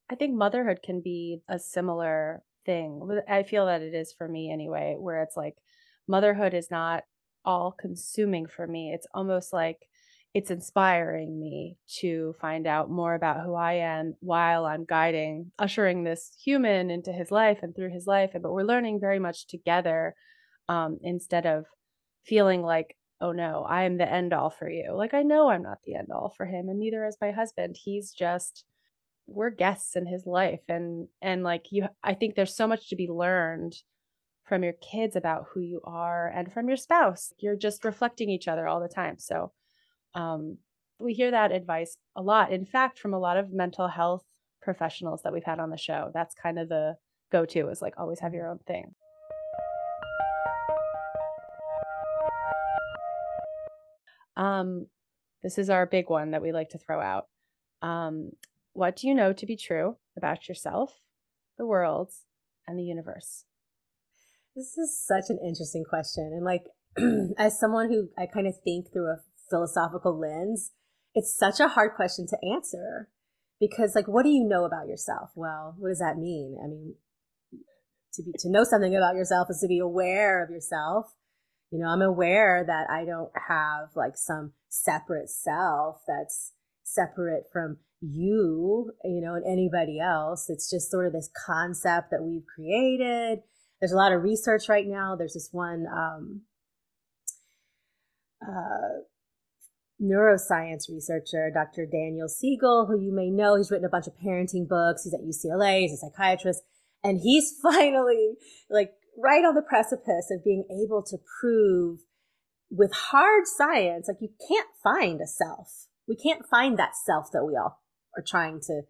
Speaker 1: I think motherhood can be a similar thing. I feel that it is for me anyway, where it's like motherhood is not all consuming for me. It's almost like it's inspiring me to find out more about who I am while I'm guiding, ushering this human into his life and through his life. But we're learning very much together um, instead of feeling like oh no, I am the end all for you. Like I know I'm not the end all for him and neither is my husband. He's just we're guests in his life and and like you I think there's so much to be learned from your kids about who you are and from your spouse. You're just reflecting each other all the time. So um we hear that advice a lot. In fact, from a lot of mental health professionals that we've had on the show. That's kind of the go to is like always have your own thing. Um, this is our big one that we like to throw out. Um, what do you know to be true about yourself, the world, and the universe?
Speaker 3: This is such an interesting question. And like, as someone who I kind of think through a philosophical lens, it's such a hard question to answer because like what do you know about yourself well what does that mean i mean to be to know something about yourself is to be aware of yourself you know, I'm aware that I don't have like some separate self that's separate from you, you know, and anybody else. It's just sort of this concept that we've created. There's a lot of research right now. There's this one um, uh, neuroscience researcher, Dr. Daniel Siegel, who you may know. He's written a bunch of parenting books. He's at UCLA. He's a psychiatrist. And he's finally like right on the precipice of being able to prove with hard science, like you can't find a self. We can't find that self that we all are trying to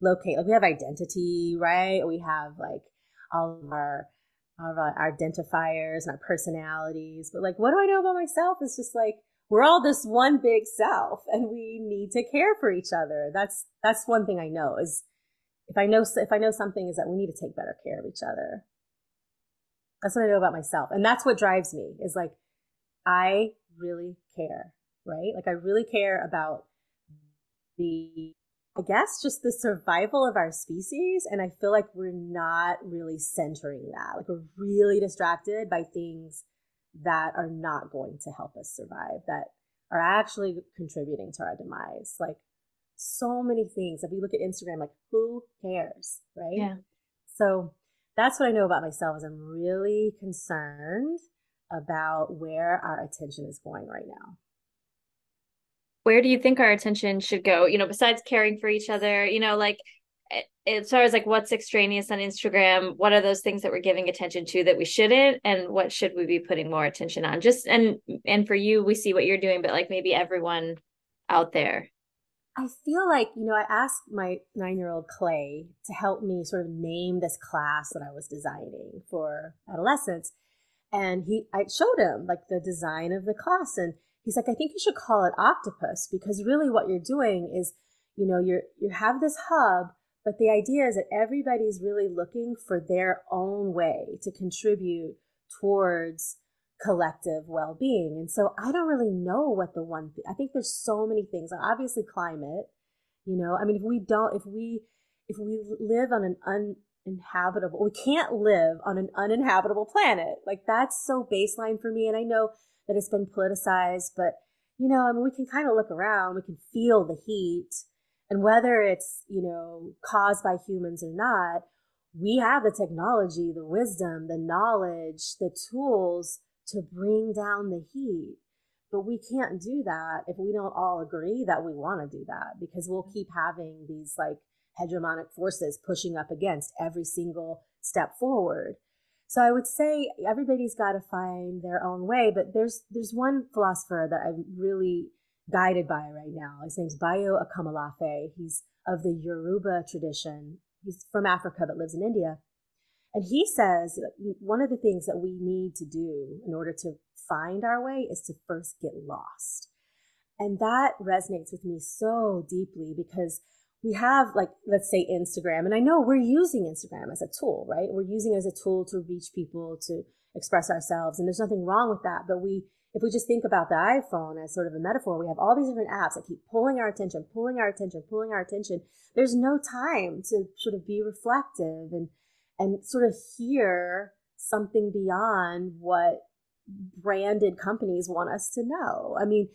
Speaker 3: locate. Like we have identity, right? We have like all of our our identifiers and our personalities. But like, what do I know about myself? It's just like we're all this one big self, and we need to care for each other. That's that's one thing I know is if I know if I know something is that we need to take better care of each other. That's what I know about myself. And that's what drives me is like, I really care, right? Like, I really care about the, I guess, just the survival of our species. And I feel like we're not really centering that. Like, we're really distracted by things that are not going to help us survive, that are actually contributing to our demise. Like, so many things. If you look at Instagram, like, who cares, right?
Speaker 2: Yeah.
Speaker 3: So, that's what I know about myself is I'm really concerned about where our attention is going right now.
Speaker 2: Where do you think our attention should go? You know, besides caring for each other, you know, like as far as like what's extraneous on Instagram, what are those things that we're giving attention to that we shouldn't, and what should we be putting more attention on? Just and and for you, we see what you're doing, but like maybe everyone out there.
Speaker 3: I feel like, you know, I asked my nine year old Clay to help me sort of name this class that I was designing for adolescents. And he, I showed him like the design of the class and he's like, I think you should call it octopus because really what you're doing is, you know, you're, you have this hub, but the idea is that everybody's really looking for their own way to contribute towards collective well-being. And so I don't really know what the one thing, I think there's so many things. Obviously climate, you know, I mean, if we don't, if we, if we live on an uninhabitable, we can't live on an uninhabitable planet. Like that's so baseline for me. And I know that it's been politicized, but you know, I mean, we can kind of look around, we can feel the heat and whether it's, you know, caused by humans or not, we have the technology, the wisdom, the knowledge, the tools to bring down the heat. But we can't do that if we don't all agree that we want to do that because we'll mm-hmm. keep having these like hegemonic forces pushing up against every single step forward. So I would say everybody's got to find their own way, but there's there's one philosopher that I'm really guided by right now. His name's Bayo Akomolafe. He's of the Yoruba tradition. He's from Africa but lives in India. And he says one of the things that we need to do in order to find our way is to first get lost. And that resonates with me so deeply because we have like let's say Instagram and I know we're using Instagram as a tool, right? We're using it as a tool to reach people to express ourselves and there's nothing wrong with that, but we if we just think about the iPhone as sort of a metaphor, we have all these different apps that keep pulling our attention, pulling our attention, pulling our attention. There's no time to sort of be reflective and and sort of hear something beyond what branded companies want us to know. I mean,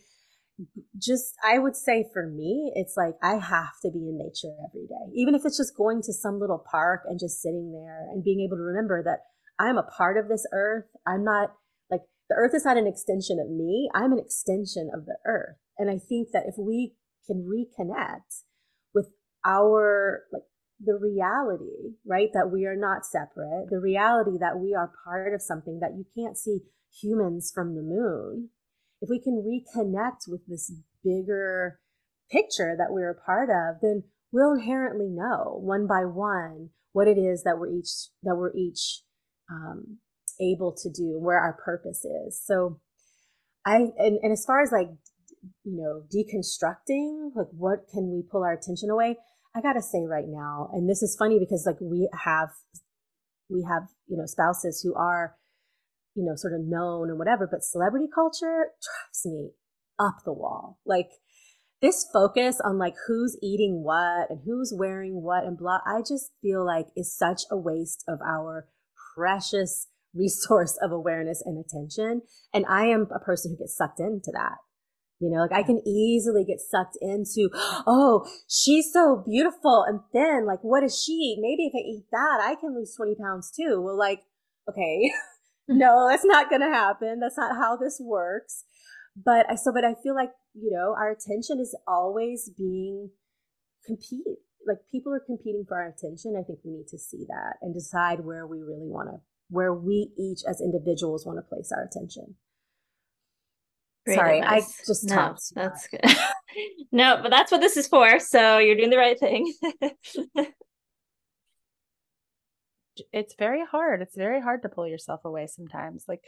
Speaker 3: just I would say for me, it's like I have to be in nature every day. Even if it's just going to some little park and just sitting there and being able to remember that I'm a part of this earth. I'm not the earth is not an extension of me. I'm an extension of the earth. And I think that if we can reconnect with our like the reality, right? That we are not separate, the reality that we are part of something that you can't see humans from the moon. If we can reconnect with this bigger picture that we're a part of, then we'll inherently know one by one what it is that we're each that we're each um, able to do, where our purpose is. So I, and, and as far as like, you know, deconstructing, like what can we pull our attention away? I gotta say right now, and this is funny because like we have, we have, you know, spouses who are, you know, sort of known and whatever, but celebrity culture drives me up the wall. Like, this focus on like who's eating what and who's wearing what and blah, I just feel like is such a waste of our precious resource of awareness and attention. And I am a person who gets sucked into that. You know, like I can easily get sucked into, oh, she's so beautiful and thin. Like, what does she? Maybe if I eat that, I can lose 20 pounds too. Well, like, okay, no, that's not going to happen. That's not how this works. But I, so, but I feel like, you know, our attention is always being compete. Like people are competing for our attention. I think we need to see that and decide where we really want to where we each as individuals want to place our attention.
Speaker 2: Great Sorry, advice. I just no, that's good. no, but that's what this is for. So you're doing the right thing.
Speaker 1: it's very hard. It's very hard to pull yourself away sometimes. Like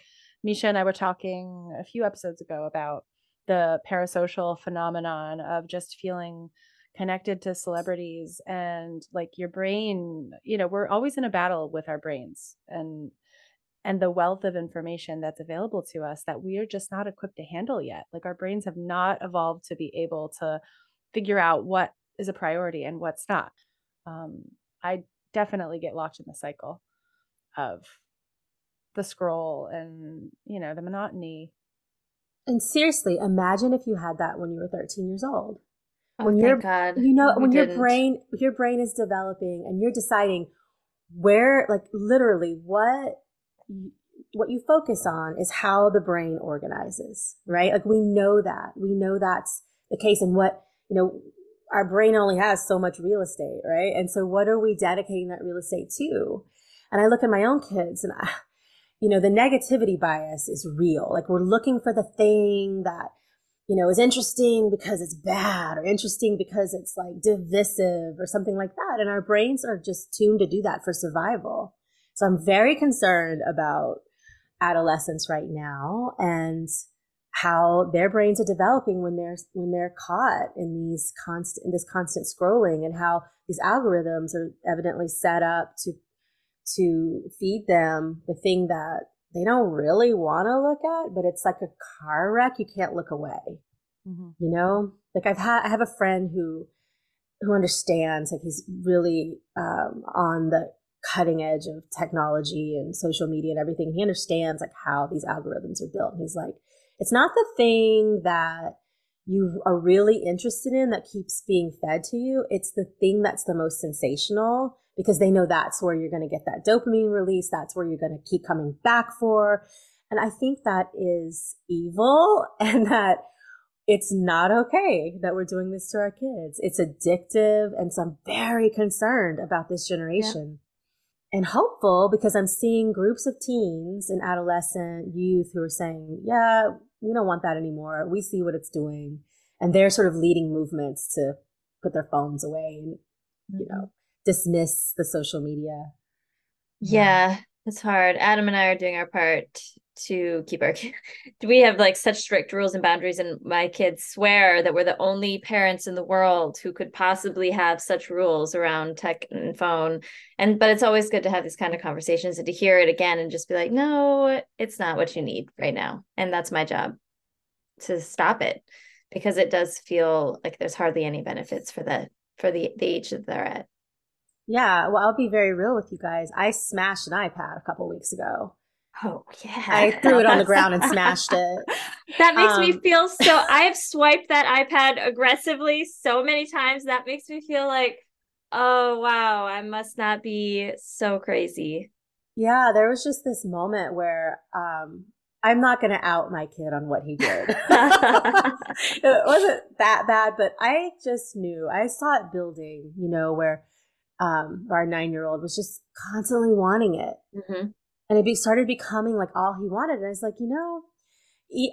Speaker 1: Misha and I were talking a few episodes ago about the parasocial phenomenon of just feeling connected to celebrities and like your brain you know we're always in a battle with our brains and and the wealth of information that's available to us that we are just not equipped to handle yet. Like our brains have not evolved to be able to figure out what is a priority and what's not. Um, i definitely get locked in the cycle of the scroll and you know the monotony.
Speaker 3: And seriously imagine if you had that when you were 13 years old
Speaker 2: Oh, when
Speaker 3: your
Speaker 2: God.
Speaker 3: you know when didn't. your brain your brain is developing and you're deciding where like literally what what you focus on is how the brain organizes right like we know that we know that's the case and what you know our brain only has so much real estate right and so what are we dedicating that real estate to and i look at my own kids and I, you know the negativity bias is real like we're looking for the thing that you know, is interesting because it's bad or interesting because it's like divisive or something like that. And our brains are just tuned to do that for survival. So I'm very concerned about adolescence right now and how their brains are developing when they're when they're caught in these constant in this constant scrolling and how these algorithms are evidently set up to to feed them the thing that they don't really want to look at but it's like a car wreck you can't look away mm-hmm. you know like i've had i have a friend who who understands like he's really um, on the cutting edge of technology and social media and everything he understands like how these algorithms are built and he's like it's not the thing that you are really interested in that keeps being fed to you. It's the thing that's the most sensational because they know that's where you're going to get that dopamine release. That's where you're going to keep coming back for. And I think that is evil and that it's not okay that we're doing this to our kids. It's addictive. And so I'm very concerned about this generation. Yeah. And hopeful because I'm seeing groups of teens and adolescent youth who are saying, yeah, we don't want that anymore. We see what it's doing. And they're sort of leading movements to put their phones away and, you know, mm-hmm. Dismiss the social media.
Speaker 2: Yeah, it's hard. Adam and I are doing our part to keep our kids. We have like such strict rules and boundaries, and my kids swear that we're the only parents in the world who could possibly have such rules around tech and phone. And but it's always good to have these kind of conversations and to hear it again and just be like, no, it's not what you need right now. And that's my job to stop it because it does feel like there's hardly any benefits for the for the, the age that they're at.
Speaker 3: Yeah, well, I'll be very real with you guys. I smashed an iPad a couple weeks ago.
Speaker 2: Oh yeah.
Speaker 3: I threw it on the ground and smashed it.
Speaker 2: that makes um, me feel so I have swiped that iPad aggressively so many times. That makes me feel like, oh wow, I must not be so crazy.
Speaker 3: Yeah, there was just this moment where um I'm not going to out my kid on what he did. it wasn't that bad, but I just knew. I saw it building, you know, where um, our nine year old was just constantly wanting it. Mm-hmm. And it be, started becoming like all he wanted. And I was like, you know,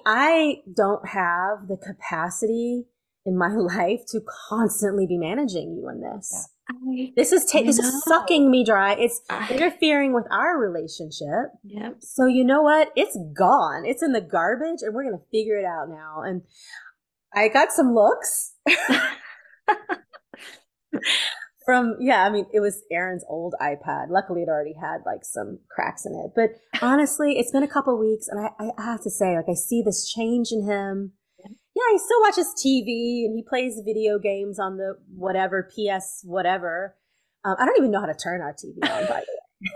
Speaker 3: I don't have the capacity in my life to constantly be managing you in this. Yeah. I, this is ta- this is sucking me dry. It's I, interfering with our relationship.
Speaker 2: Yep.
Speaker 3: So you know what? It's gone. It's in the garbage, and we're gonna figure it out now. And I got some looks. from yeah i mean it was aaron's old ipad. Luckily it already had like some cracks in it. But honestly it's been a couple weeks and I, I have to say like i see this change in him. Yeah. He still watches tv and he plays video games on the whatever ps whatever. Um, i don't even know how to turn our tv on by the way.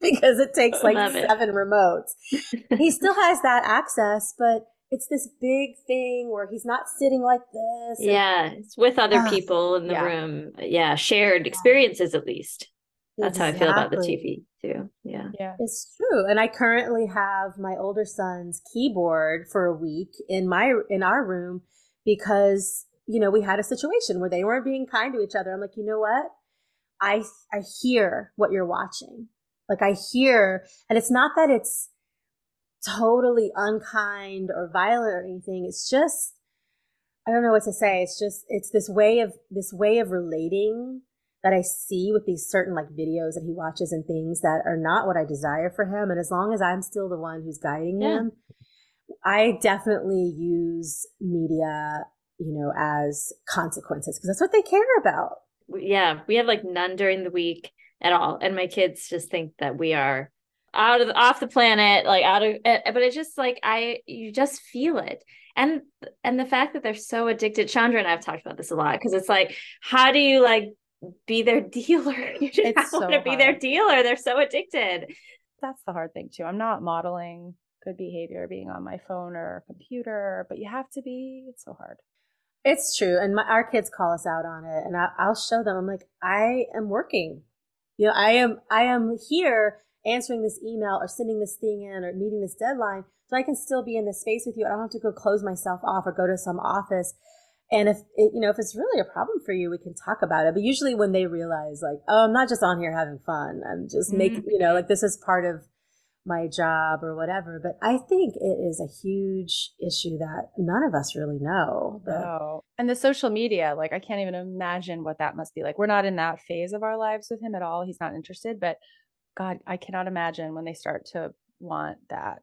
Speaker 3: Because it takes like seven remotes. He still has that access but it's this big thing where he's not sitting like this.
Speaker 2: And, yeah, it's with other uh, people in the yeah. room. Yeah, shared experiences at least. That's exactly. how I feel about the TV too. Yeah.
Speaker 1: Yeah.
Speaker 3: It's true. And I currently have my older son's keyboard for a week in my in our room because, you know, we had a situation where they weren't being kind to each other. I'm like, "You know what? I I hear what you're watching. Like I hear and it's not that it's totally unkind or violent or anything. It's just, I don't know what to say. It's just, it's this way of, this way of relating that I see with these certain like videos that he watches and things that are not what I desire for him. And as long as I'm still the one who's guiding yeah. him, I definitely use media, you know, as consequences because that's what they care about.
Speaker 2: Yeah. We have like none during the week at all. And my kids just think that we are out of off the planet like out of eh, but it's just like i you just feel it. And and the fact that they're so addicted chondra and i've talked about this a lot because it's like how do you like be their dealer? You just so want to be their dealer. They're so addicted.
Speaker 1: That's the hard thing too. I'm not modeling good behavior being on my phone or computer but you have to be. It's so hard.
Speaker 3: It's true and my, our kids call us out on it and I, i'll show them i'm like i am working. You know i am i am here answering this email or sending this thing in or meeting this deadline so I can still be in this space with you. I don't have to go close myself off or go to some office. And if it, you know, if it's really a problem for you, we can talk about it. But usually when they realize like, oh, I'm not just on here having fun. I'm just mm-hmm. making, you know, like this is part of my job or whatever. But I think it is a huge issue that none of us really know. But...
Speaker 1: No. And the social media, like I can't even imagine what that must be like. We're not in that phase of our lives with him at all. He's not interested, but God, I cannot imagine when they start to want that.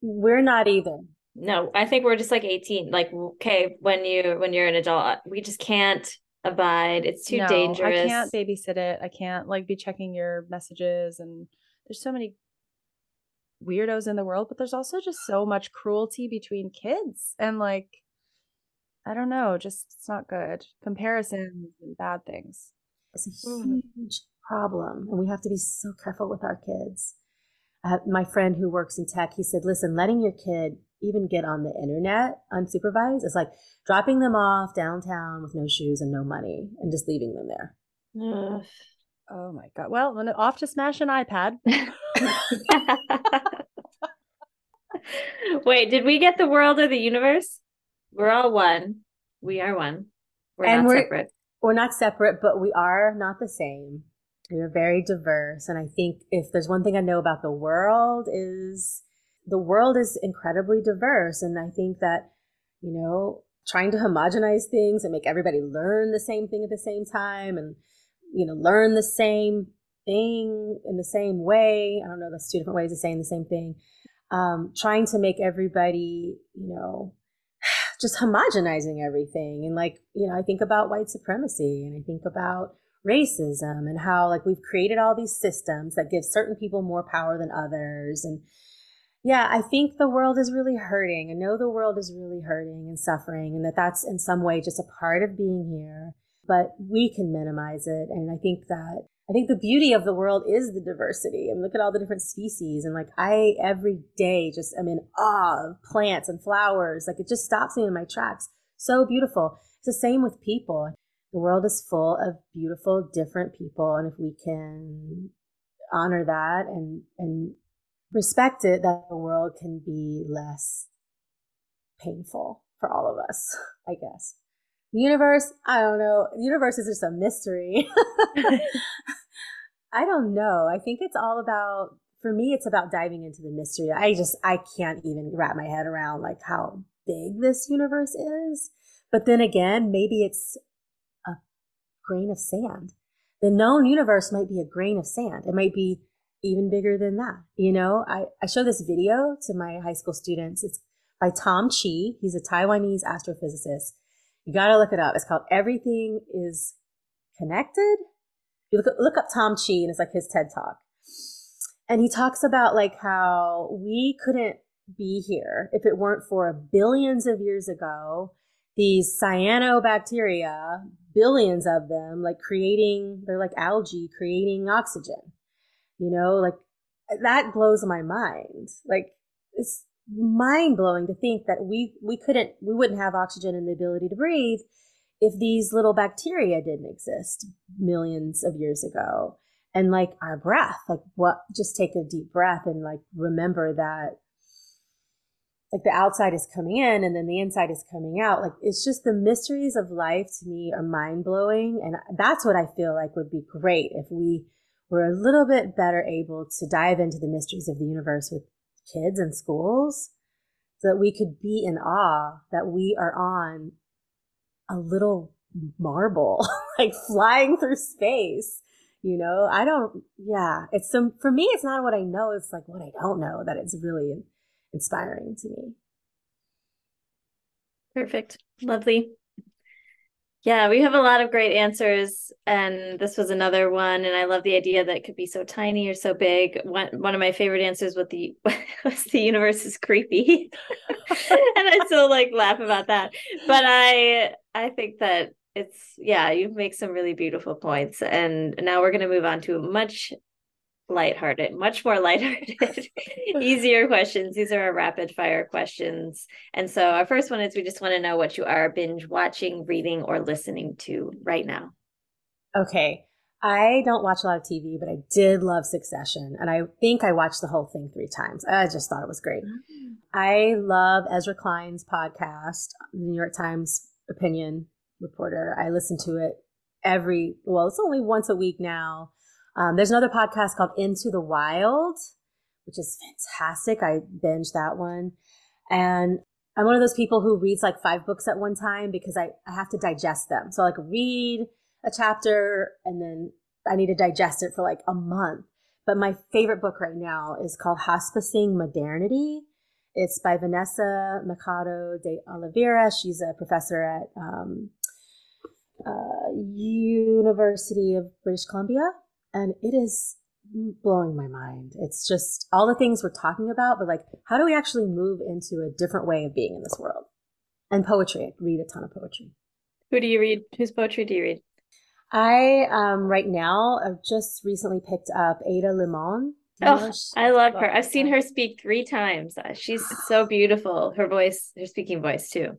Speaker 3: We're not either.
Speaker 2: no, I think we're just like 18. Like, okay, when you when you're an adult, we just can't abide. It's too
Speaker 1: No,
Speaker 2: dangerous.
Speaker 1: I can't babysit it. I can't like be checking your messages and there's so many weirdos in the world, but there's also just so much cruelty between kids and like I don't know, just it's not good. Comparisons and bad things.
Speaker 3: It's a huge problem, and we have to be so careful with our kids. Uh, my friend who works in tech, he said, "Listen, letting your kid even get on the internet unsupervised is like dropping them off downtown with no shoes and no money, and just leaving them there."
Speaker 2: Ugh.
Speaker 1: Oh my god. Well, then off to smash an iPad.
Speaker 2: Wait, did we get the world or the universe? We're all one. We are one. We're
Speaker 3: And
Speaker 2: not
Speaker 3: we're-
Speaker 2: separate.
Speaker 3: We're not separate, but we are not the same. We are very diverse, and I think if there's one thing I know about the world is the world is incredibly diverse, and I think that you know trying to homogenize things and make everybody learn the same thing at the same time, and you know learn the same thing in the same way. I don't know. That's two different ways of saying the same thing. Um, trying to make everybody, you know, just homogenizing everything. And like, you know, I think about white supremacy and I think about racism and how like we've created all these systems that give certain people more power than others. And yeah, I think the world is really hurting. I know the world is really hurting and suffering and that that's in some way just a part of being here, but we can minimize it. And I think that I think the beauty of the world is the diversity. I And look at all the different species. And like I every day just am in awe of plants and flowers. Like it just stops me in my tracks. So beautiful. It's the same with people. The world is full of beautiful, different people. And if we can honor that and and respect it, that the world can be less painful for all of us, I guess. The universe, I don't know. The universe is just a mystery. I don't know. I think it's all about for me it's about diving into the mystery. I just I can't even wrap my head around like how big this universe is. But then again, maybe it's grain of sand. The known universe might be a grain of sand. It might be even bigger than that. You know, I, I show this video to my high school students. It's by Tom Chi. He's a Taiwanese astrophysicist. You got to look it up. It's called Everything is Connected. You look, look up Tom Chi and it's like his TED talk. And he talks about like how we couldn't be here if it weren't for billions of years ago, these cyanobacteria, billions of them, like creating, they're like algae creating oxygen. You know, like that blows my mind. Like it's mind blowing to think that we, we couldn't, we wouldn't have oxygen and the ability to breathe if these little bacteria didn't exist millions of years ago and like our breath like what just take a deep breath and like remember that like the outside is coming in and then the inside is coming out. Like it's just the mysteries of life to me are mind blowing and that's what i feel like would be great if we were a little bit better able to dive into the mysteries of the universe with kids and schools so that we could be in awe that we are on a little marble like flying through space you know? I don't yeah it's some for me it's not what i know it's like what i don't know that it's really inspiring to me
Speaker 2: Perfect. Lovely. Yeah, we have a lot of great answers, and this was another one. And I love the idea that it could be so tiny or so big. One one of my favorite answers was the was the universe is creepy, and I still like laugh about that. But I I think that it's yeah, you make some really beautiful points. And now we're gonna move on to a much lighthearted, much more lighthearted, easier questions. These are our rapid fire questions. And so our first one is we just want to know what you are binge watching, reading, or listening to right now.
Speaker 3: okay i don't watch a lot of tv but i did love succession and i think i watched the whole thing three times i just thought it was great mm. I love Ezra Klein's podcast, the New York Times opinion reporter. I listen to it every, well, it's only once a week now. Um, there's another podcast called Into the Wild, which is fantastic. I binge that one. And I'm one of those people who reads like five books at one time because I, I have to digest them. So I like read a chapter and then I need to digest it for like a month. But my favorite book right now is called Hospicing Modernity It's by Vanessa Machado de Oliveira. She's a professor at um, uh, University of British Columbia, and it is blowing my mind. It's just all the things we're talking about, but like, how do we actually move into a different way of being in this world? And poetry. I read a ton of poetry.
Speaker 2: Who do you read? Whose poetry do you read?
Speaker 3: I um right now I've just recently picked up Ada Limon.
Speaker 2: Oh, I love her. I've seen her speak three times. Uh, she's so beautiful. Her voice, her speaking voice too.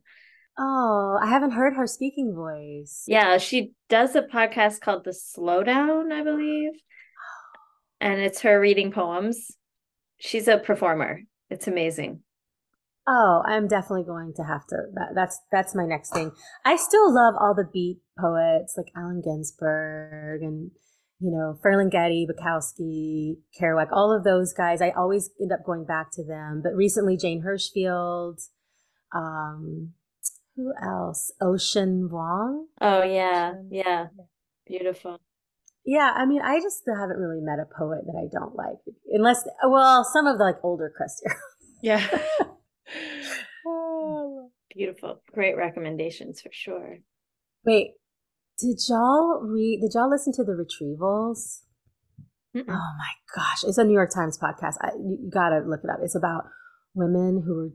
Speaker 3: Oh, I haven't heard her speaking voice.
Speaker 2: Yeah, she does a podcast called The Slowdown, I believe. And it's her reading poems. She's a performer. It's amazing.
Speaker 3: Oh, I'm definitely going to have to. That, that's that's my next thing. I still love all the beat poets like Allen Ginsberg and you know Ferlinghetti, Bukowski, Kerouac, all of those guys. I always end up going back to them. But recently, Jane Hirschfield. Um, who else? Ocean Vuong.
Speaker 2: Oh yeah, yeah, beautiful.
Speaker 3: Yeah, I mean, I just haven't really met a poet that I don't like, unless well, some of the like older crustier.
Speaker 1: yeah.
Speaker 2: oh, beautiful. Great recommendations for sure.
Speaker 3: Wait, did y'all read, did y'all listen to the retrievals? Mm-mm. Oh my gosh. It's a New York Times podcast. I, you gotta look it up. It's about women who are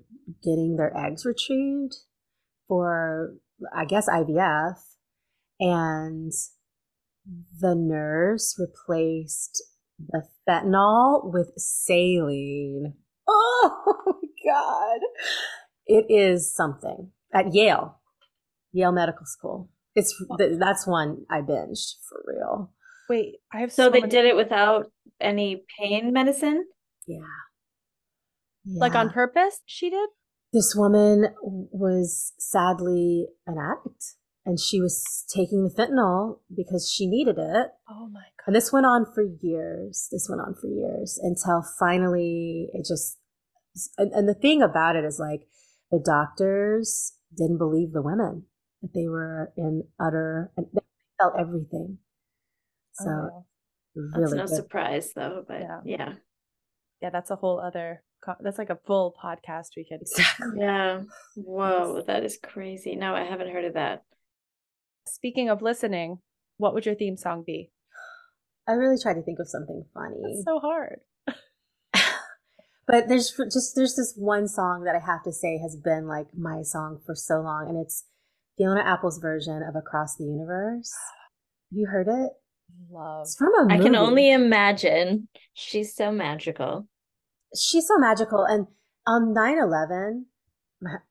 Speaker 3: getting their eggs retrieved for, I guess, IVF. And the nurse replaced the fentanyl with saline. Oh my God. It is something at Yale, Yale Medical School. It's that's one I binged for real.
Speaker 1: Wait, I have
Speaker 2: so, so they many- did it without any pain medicine?
Speaker 3: Yeah.
Speaker 1: yeah. Like on purpose, she did?
Speaker 3: This woman was sadly an addict and she was taking the fentanyl because she needed it.
Speaker 1: Oh my god.
Speaker 3: And this went on for years. This went on for years until finally it just and, and the thing about it is like the doctors didn't believe the women that they were in utter and they felt everything. So oh,
Speaker 2: really that's no good. surprise though, but yeah. yeah.
Speaker 1: Yeah, that's a whole other that's like a full podcast weekend.
Speaker 2: exactly. Yeah. Whoa, that is crazy. No, I haven't heard of that.
Speaker 1: Speaking of listening, what would your theme song be?
Speaker 3: I really try to think of something funny.
Speaker 1: It's so hard.
Speaker 3: but there's just there's this one song that I have to say has been like my song for so long, and it's Fiona Apple's version of Across the Universe. You heard it?
Speaker 1: Love.
Speaker 3: It's from a movie.
Speaker 2: I can only imagine. She's so magical.
Speaker 3: She's so magical. And on 9 11,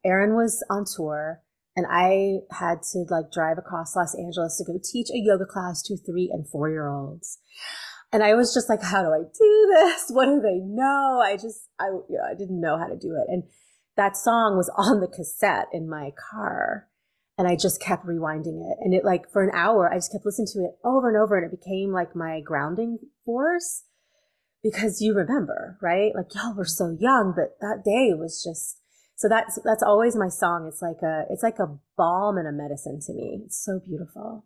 Speaker 3: Aaron was on tour and I had to like drive across Los Angeles to go teach a yoga class to three and four year olds. And I was just like, how do I do this? What do they know? I just, I, you know, I didn't know how to do it. And that song was on the cassette in my car. And I just kept rewinding it. And it like for an hour, I just kept listening to it over and over. And it became like my grounding force because you remember, right? Like y'all were so young, but that day was just, so that's that's always my song. It's like a it's like a balm and a medicine to me. It's so beautiful.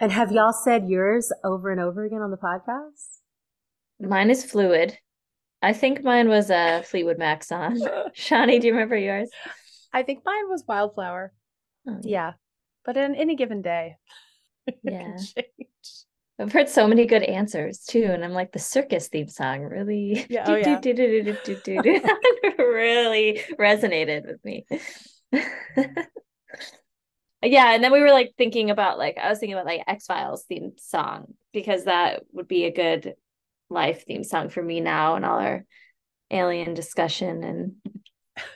Speaker 3: And have y'all said yours over and over again on the podcast?
Speaker 2: Mine is fluid. I think mine was a Fleetwood Mac song. Chondra, do you remember yours?
Speaker 1: I think mine was Wildflower. Oh. Yeah. But in any given day.
Speaker 2: Yeah. I've heard so many good answers too, and I'm like the circus theme song really,
Speaker 1: yeah, oh, yeah.
Speaker 2: really resonated with me. Mm-hmm. yeah, and then we were like thinking about like I was thinking about like X Files theme song because that would be a good life theme song for me now and all our alien discussion and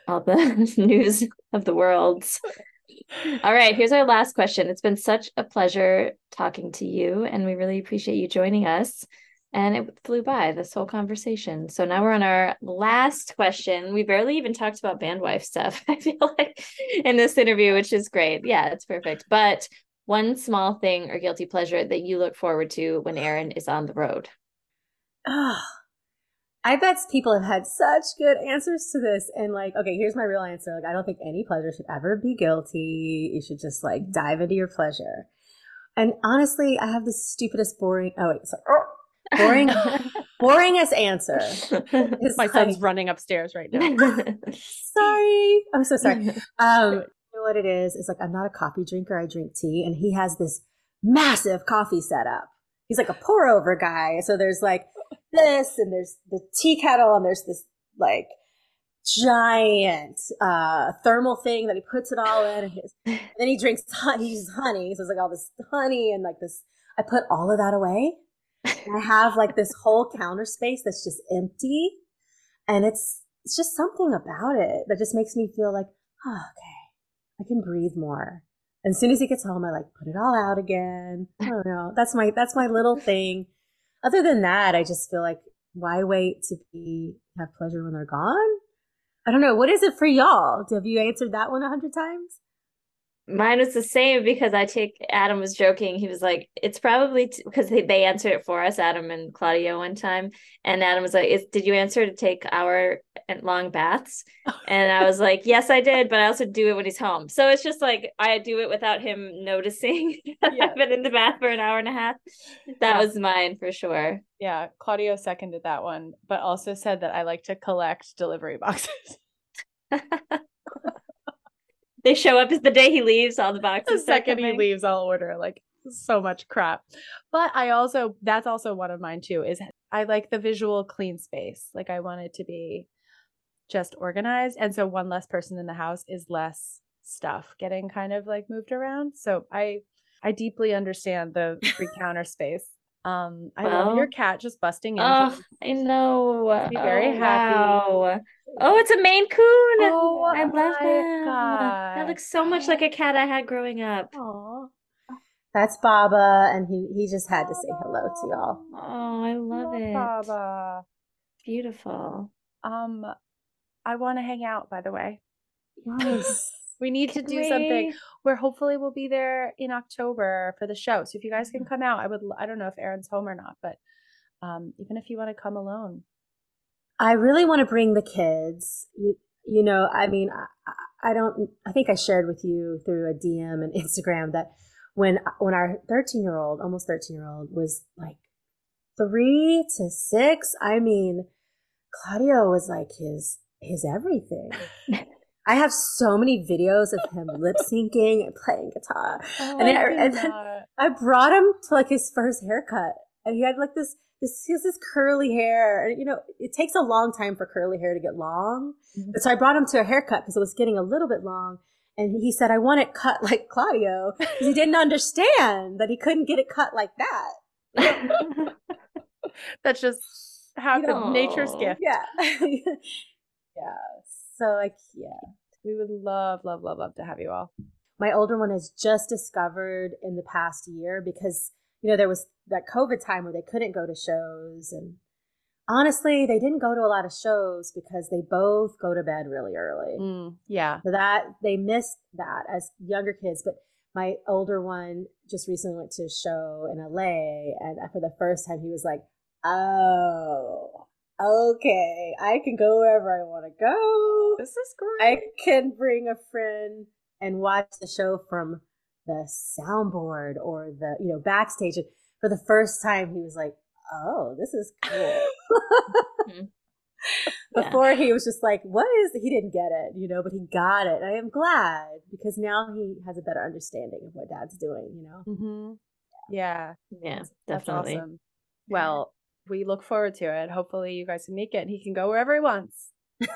Speaker 2: all the news of the worlds. All right, here's our last question. It's been such a pleasure talking to you, and we really appreciate you joining us. And it flew by this whole conversation. So now we're on our last question. We barely even talked about bandwife stuff, I feel like, in this interview, which is great. Yeah, it's perfect. But one small thing or guilty pleasure that you look forward to when Aaron is on the road?
Speaker 3: Oh, I bet people have had such good answers to this. And like, okay, here's my real answer. Like, I don't think any pleasure should ever be guilty. You should just like dive into your pleasure. And honestly, I have the stupidest, boring. Oh wait, sorry. Oh, boring, boringest answer.
Speaker 1: My son's running upstairs right now.
Speaker 3: sorry, I'm so sorry. Um, you know what it is? It's like I'm not a coffee drinker. I drink tea, and he has this massive coffee setup. He's like a pour over guy. So there's like this, and there's the tea kettle, and there's this like giant uh, thermal thing that he puts it all in. And, his, and then he drinks, he uses honey. So it's like all this honey and like this. I put all of that away. I have like this whole counter space that's just empty. And it's, it's just something about it that just makes me feel like, oh, okay, I can breathe more. And as soon as he gets home, I like put it all out again. I don't know. That's my, that's my little thing. Other than that, I just feel like why wait to be, have pleasure when they're gone? I don't know. What is it for y'all? Have you answered that one a hundred times?
Speaker 2: Mine was the same because I take Adam was joking. He was like, "It's probably because they, they answered it for us, Adam and Claudio, one time." And Adam was like, Is, "Did you answer to take our long baths?" And I was like, "Yes, I did, but I also do it when he's home." So it's just like I do it without him noticing. Yeah. I've been in the bath for an hour and a half. That yeah. was mine for sure.
Speaker 1: Yeah, Claudio seconded that one, but also said that I like to collect delivery boxes.
Speaker 2: they show up as the day he leaves, all the boxes.
Speaker 1: The second he leaves, I'll order like so much crap. But I also that's also one of mine too, is I like the visual clean space. Like I want it to be just organized. And so one less person in the house is less stuff getting kind of like moved around. So I I deeply understand the free counter space. Um, I well, love your cat just busting in.
Speaker 2: Oh, I know. Be very oh, happy. Wow. Oh, it's a Maine Coon. Oh, I love that. God. That looks so much like a cat I had growing up. Aww.
Speaker 3: That's Baba, and he he just had to say hello to y'all.
Speaker 2: Oh, I love it. Baba. Beautiful.
Speaker 1: Um, I want to hang out. By the way. Yes. We need can to do we? something where hopefully we'll be there in October for the show. So if you guys can mm-hmm. come out, I would. I don't know if Aaron's home or not, but um, even if you want to come alone,
Speaker 3: I really want to bring the kids. You, you know, I mean, I, I don't. I think I shared with you through a DM and Instagram that when when our 13 year old, almost 13 year old, was like three to six. I mean, Claudio was like his his everything. I have so many videos of him lip syncing and playing guitar. Oh, and, I, and then I brought him to like his first haircut, and he had like this this he has this curly hair. And, you know, it takes a long time for curly hair to get long. Mm-hmm. But so I brought him to a haircut because it was getting a little bit long. And he said, I want it cut like Claudio he didn't understand that he couldn't get it cut like that.
Speaker 1: That's just how the nature's gift.
Speaker 3: Yeah. yeah. So like, yeah.
Speaker 1: We would love, love, love, love to have you all.
Speaker 3: My older one has just discovered in the past year because, you know, there was that COVID time where they couldn't go to shows. And honestly, they didn't go to a lot of shows because they both go to bed really early.
Speaker 1: Mm, yeah.
Speaker 3: So that they missed that as younger kids. But my older one just recently went to a show in LA. And for the first time, he was like, oh, okay, I can go wherever I want to go.
Speaker 1: This is great.
Speaker 3: I can bring a friend and watch the show from the soundboard or the, you know, backstage. And for the first time, he was like, oh, this is cool. mm-hmm. Before yeah. he was just like, what is, he didn't get it, you know, but he got it. I am glad because now he has a better understanding of what dad's doing, you know?
Speaker 1: Mm-hmm. Yeah.
Speaker 2: Yeah, definitely. Awesome.
Speaker 1: Well, we look forward to it. Hopefully, you guys can make it. And he can go wherever he wants.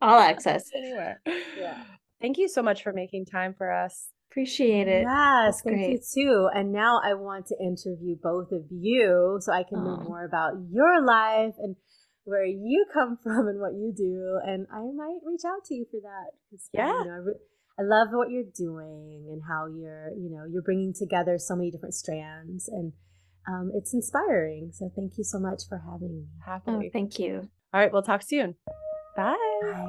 Speaker 2: All access.
Speaker 1: Anywhere. Yeah. Thank you so much for making time for us.
Speaker 2: Appreciate it.
Speaker 3: Yes, thank great. you too. And now I want to interview both of you so I can know more about your life and where you come from and what you do. And I might reach out to you for that.
Speaker 1: Yeah.
Speaker 3: You know, I, re- I love what you're doing and how you're, you know, you're bringing together so many different strands and um, it's inspiring. So thank you so much for having me.
Speaker 2: Happy. Oh, thank you.
Speaker 1: All right, we'll talk soon. Bye. Bye.